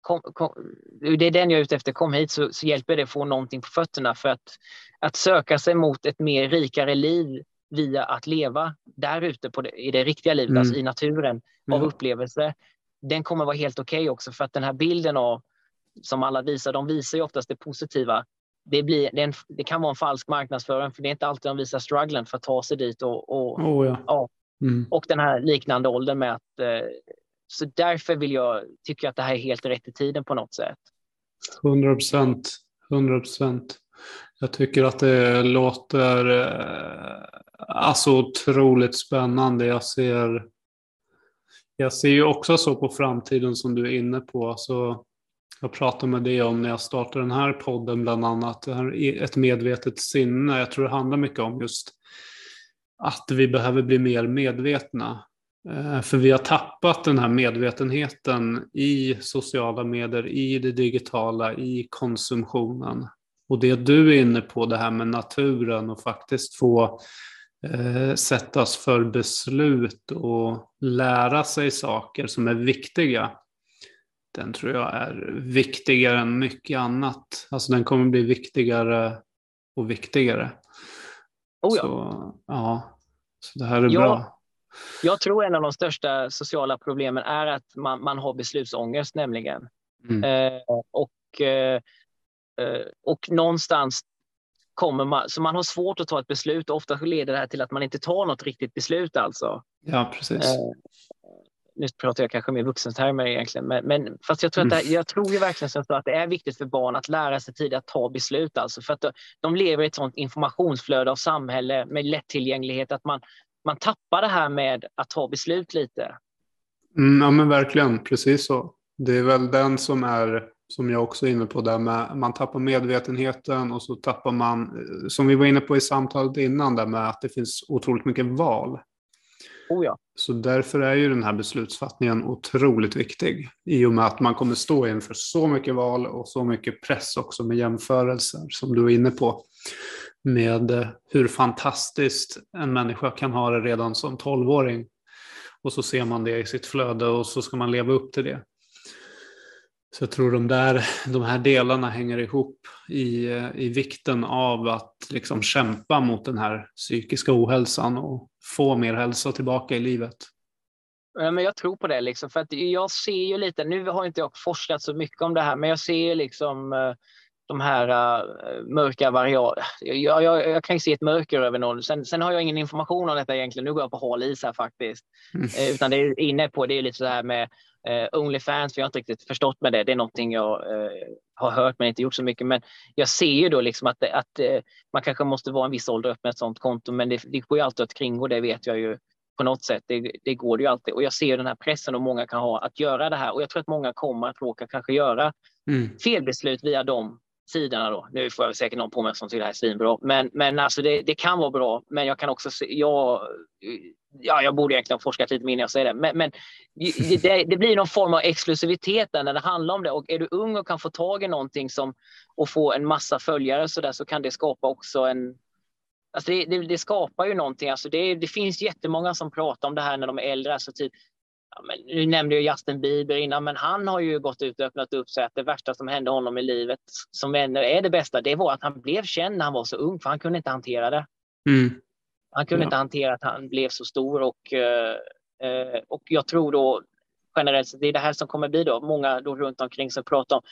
kom, kom, det är den jag är ute efter, kom hit så, så hjälper det att få någonting på fötterna för att, att söka sig mot ett mer rikare liv via att leva där ute på det, i det riktiga livet, mm. alltså i naturen, av mm. upplevelser. den kommer vara helt okej okay också för att den här bilden av som alla visar, de visar ju oftast det positiva. Det, blir, det, en, det kan vara en falsk marknadsföring för det är inte alltid de visar strugglen för att ta sig dit och, och, oh, ja. ja mm. och den här liknande åldern med att eh, så därför vill jag, tycker jag att det här är helt rätt i tiden på något sätt. 100 procent, 100 procent. Jag tycker att det låter eh, alltså otroligt spännande. Jag ser, jag ser ju också så på framtiden som du är inne på. Alltså, jag pratade med dig om när jag startade den här podden bland annat. Det här ett medvetet sinne. Jag tror det handlar mycket om just att vi behöver bli mer medvetna. Eh, för vi har tappat den här medvetenheten i sociala medier, i det digitala, i konsumtionen. Och det du är inne på, det här med naturen och faktiskt få eh, sättas för beslut och lära sig saker som är viktiga. Den tror jag är viktigare än mycket annat. Alltså den kommer bli viktigare och viktigare. Oh ja. Så, ja. Så det här är ja. bra. Jag tror en av de största sociala problemen är att man, man har beslutsångest nämligen. Mm. Eh, och, eh, eh, och någonstans kommer man, så man har svårt att ta ett beslut ofta leder det här till att man inte tar något riktigt beslut alltså. Ja, precis. Eh, nu pratar jag kanske mer vuxentermer egentligen, men, men fast jag tror, att det, jag tror ju verkligen så att det är viktigt för barn att lära sig tidigt att ta beslut alltså för att de, de lever i ett sånt informationsflöde av samhälle med lättillgänglighet att man, man tappar det här med att ta beslut lite. Mm, ja men verkligen, precis så. Det är väl den som är, som jag också är inne på, där med, man tappar medvetenheten och så tappar man, som vi var inne på i samtalet innan, där med att det finns otroligt mycket val. Oh ja. Så därför är ju den här beslutsfattningen otroligt viktig. I och med att man kommer stå inför så mycket val och så mycket press också med jämförelser som du är inne på med hur fantastiskt en människa kan ha det redan som tolvåring. Och så ser man det i sitt flöde och så ska man leva upp till det. Så jag tror de, där, de här delarna hänger ihop i, eh, i vikten av att liksom kämpa mot den här psykiska ohälsan och få mer hälsa tillbaka i livet. Ja, men jag tror på det, liksom, för att jag ser ju lite, nu har inte jag forskat så mycket om det här, men jag ser ju liksom eh, de här uh, mörka variablerna. Jag, jag, jag, kan se ett mörker över någon. Sen, sen, har jag ingen information om detta egentligen. Nu går jag på hal is här faktiskt. Mm. Uh, utan det är inne på det är lite så här med uh, Onlyfans, för jag har inte riktigt förstått med det. Det är någonting jag har hört men inte gjort så mycket. Men jag ser ju då liksom att, att man kanske måste vara en viss ålder upp med ett sådant konto. Men det, det går ju alltid att kringgå det vet jag ju på något sätt. Det, det går det ju alltid. Och jag ser den här pressen och många kan ha att göra det här. Och jag tror att många kommer att råka kanske göra mm. felbeslut via dem sidorna då. Nu får jag säkert någon på mig som tycker det här är svinbra, men, men alltså det, det kan vara bra. Men jag kan också se, jag, ja, jag borde egentligen ha forskat lite mer innan jag säger det, men, men det, det, blir någon form av exklusivitet där när det handlar om det. Och är du ung och kan få tag i någonting som och få en massa följare så där så kan det skapa också en Alltså det, det, det, skapar ju någonting. Alltså det, det finns jättemånga som pratar om det här när de är äldre. Alltså typ, ja, men nu nämnde jag Justin Bieber innan, men han har ju gått ut och öppnat upp sig att det värsta som hände honom i livet, som ännu är det bästa, det var att han blev känd när han var så ung, för han kunde inte hantera det. Mm. Han kunde ja. inte hantera att han blev så stor och, eh, eh och jag tror då generellt det är det här som kommer bli då, många då runt omkring som pratar om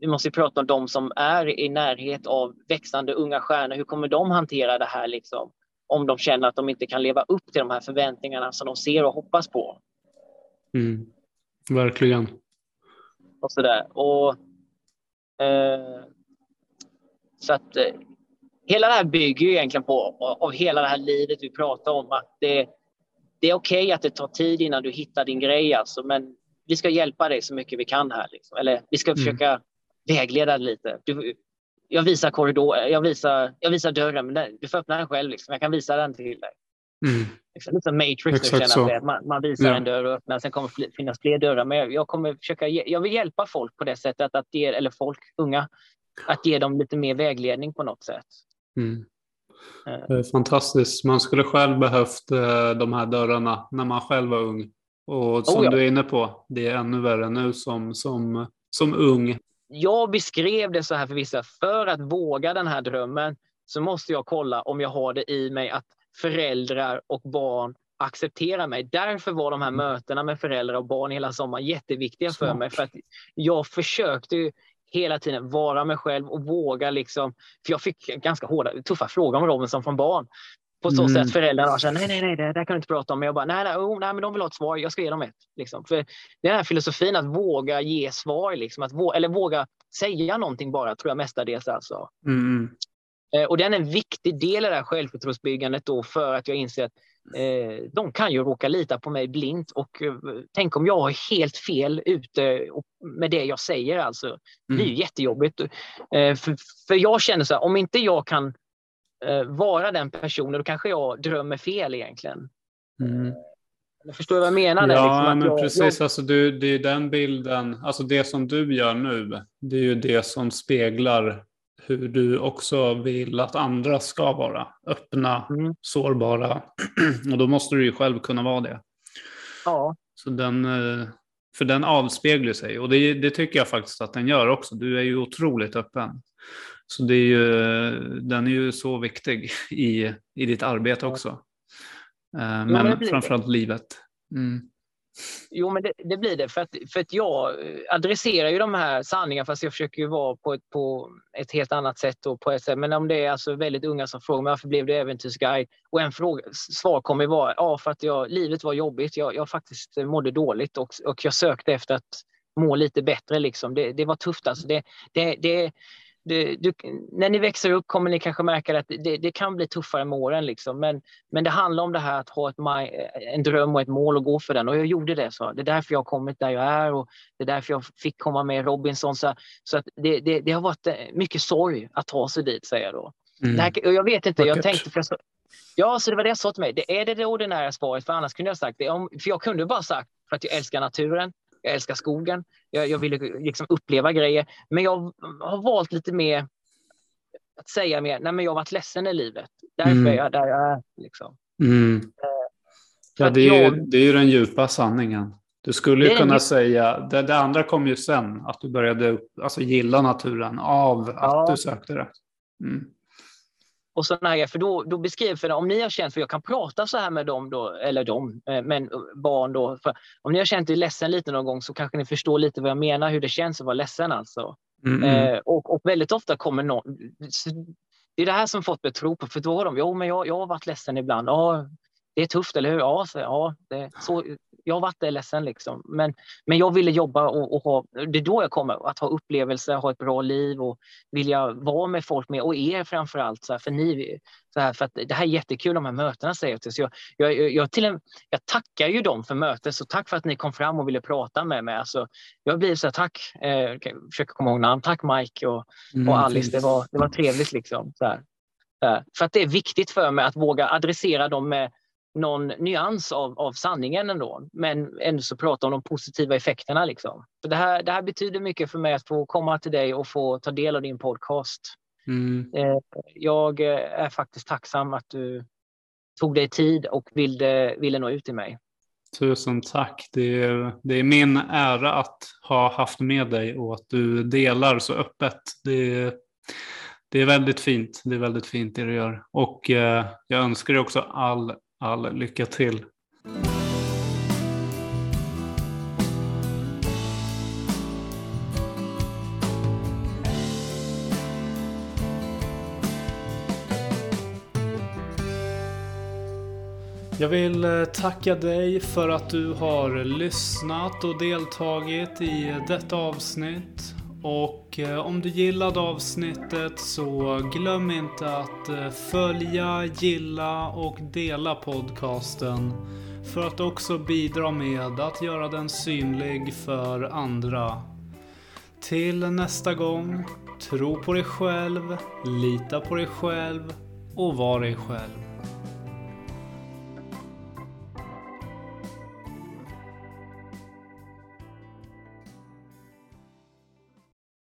vi måste prata om de som är i närhet av växande unga stjärnor. Hur kommer de hantera det här liksom? Om de känner att de inte kan leva upp till de här förväntningarna som de ser och hoppas på. Mm. Verkligen. Och sådär. Och, eh, så att eh, hela det här bygger ju egentligen på av hela det här livet vi pratar om att det, det är okej okay att det tar tid innan du hittar din grej alltså, men vi ska hjälpa dig så mycket vi kan här. Liksom. Eller vi ska mm. försöka vägleda dig lite. Du, jag visar korridor, jag visar, jag visar dörren, men du får öppna den själv. Liksom. Jag kan visa den till dig. Mm. Liksom, lite som Matrix, Exakt så. Att man, man visar ja. en dörr och öppnar, sen kommer det finnas fler dörrar. Men jag, jag, kommer försöka, jag vill hjälpa folk på det sättet, att ge, eller folk, unga, att ge dem lite mer vägledning på något sätt. Mm. Det är fantastiskt. Man skulle själv behövt eh, de här dörrarna när man själv var ung. Och som oh ja. du är inne på, det är ännu värre nu som, som, som ung. Jag beskrev det så här för vissa, för att våga den här drömmen så måste jag kolla om jag har det i mig att föräldrar och barn acceptera mig. Därför var de här mm. mötena med föräldrar och barn hela sommaren jätteviktiga Smart. för mig. För att jag försökte hela tiden vara mig själv och våga liksom. För jag fick ganska hårda, tuffa frågor om Robinson från barn. På så mm. sätt föräldrarna sa nej, nej, nej, det där kan du inte prata om. Men jag bara, nej, nej, oh, nej, men de vill ha ett svar. Jag ska ge dem ett. Liksom. För den här filosofin att våga ge svar, liksom, att våga, eller våga säga någonting bara, tror jag mestadels alltså. Mm. Eh, och den är en viktig del i det här självförtroendebyggandet då för att jag inser att eh, de kan ju råka lita på mig blint och eh, tänk om jag har helt fel ute med det jag säger alltså. Mm. Det är ju jättejobbigt. Eh, för, för jag känner så här, om inte jag kan eh, vara den personen, då kanske jag drömmer fel egentligen. Mm. Jag förstår vad jag menar? Ja, liksom, men jag, precis. Jag... Alltså, du, det är den bilden, alltså det som du gör nu, det är ju det som speglar hur du också vill att andra ska vara. Öppna, mm. sårbara. Och då måste du ju själv kunna vara det. Ja. Så den, eh, för den avspeglar sig. Och det, det, tycker jag faktiskt att den gör också. Du är ju otroligt öppen. Så det är ju, den är ju så viktig i, i ditt arbete också. Eh, men, ja, men framförallt livet. Mm. Jo, men det, det, blir det. För att, för att jag eh, adresserar ju de här sanningarna fast jag försöker ju vara på ett, på ett helt annat sätt. Då, på ett sätt. Men om det är alltså väldigt unga som frågar mig varför blev du äventyrsguide? Och en fråga, svar kommer ju vara ja, för att jag, livet var jobbigt. Jag, jag faktiskt mådde dåligt och, och jag sökte efter att må lite bättre. Liksom. Det, det var tufft. Alltså. Det, det, det, det, du, när ni växer upp kommer ni kanske märka att det, det, kan bli tuffare med åren. Liksom. Men, men det handlar om det här att ha ett, en dröm och ett mål och gå för den. Och jag gjorde det. Så. Det är därför jag har kommit där jag är och det är därför jag fick komma med Robinson. Så, så att det, det, det har varit eh, mycket sorg att ta sig dit, säger jag då. Mm. Här, och jag vet inte, jag tänkte... För jag, ja, så det var det jag sa till mig. Det är det det ordinära svaret, för annars kunde jag sagt det. Om, för jag kunde bara sagt för att jag älskar naturen, jag älskar skogen, jag, jag ville liksom uppleva grejer. Men jag har valt lite mer att säga mer, nej men jag har varit ledsen i livet. Därför mm. är jag där jag är. Liksom. Mm. Ja, det, är ju, det är ju den djupa sanningen. Du skulle ju kunna säga, det, det, andra kom ju sen, att du började alltså, gilla naturen av ja. att du sökte det. Mm och sådana här För då, då beskriver för om ni har känt, för jag kan prata så här med dem då, eller dem, eh, men barn då. För om ni har känt er ledsen lite någon gång så kanske ni förstår lite vad jag menar, hur det känns att vara ledsen alltså. Mm. Eh, och, och, väldigt ofta kommer någon, det är det här som fått mig tro på, för då har de, jo men jag, jag har varit ledsen ibland, ja det är tufft, eller hur? Ja, så, ja det, så, jag har varit ledsen liksom. Men, men jag ville jobba och, och, ha, det är då jag kommer att ha upplevelser, ha ett bra liv och vilja vara med folk med och er framför allt. Så här, för, ni, så här, för att det här är jättekul de här mötena säger jag till. Så jag, jag, jag, till en, jag tackar ju dem för mötet, så tack för att ni kom fram och ville prata med mig. Alltså, jag blir så här, tack, eh, försöker komma ihåg namn, tack Mike och, mm, och Alice, det var, det var trevligt liksom. Så här. För att det är viktigt för mig att våga adressera dem med någon nyans av, av sanningen ändå. Men ändå så prata om de positiva effekterna. Liksom. Så det, här, det här betyder mycket för mig att få komma till dig och få ta del av din podcast. Mm. Eh, jag är faktiskt tacksam att du tog dig tid och ville, ville nå ut till mig. Tusen tack. Det är, det är min ära att ha haft med dig och att du delar så öppet. Det är, det är väldigt fint. Det är väldigt fint det du gör. Och eh, jag önskar dig också all all lycka till. Jag vill eh, tacka dig för att du har lyssnat och deltagit i detta avsnitt. Och eh, om du gillade avsnittet så glöm inte att eh, följa, gilla och dela podcasten för att också bidra med att göra den synlig för andra. Till nästa gång, tro på dig själv, lita på dig själv och var dig själv.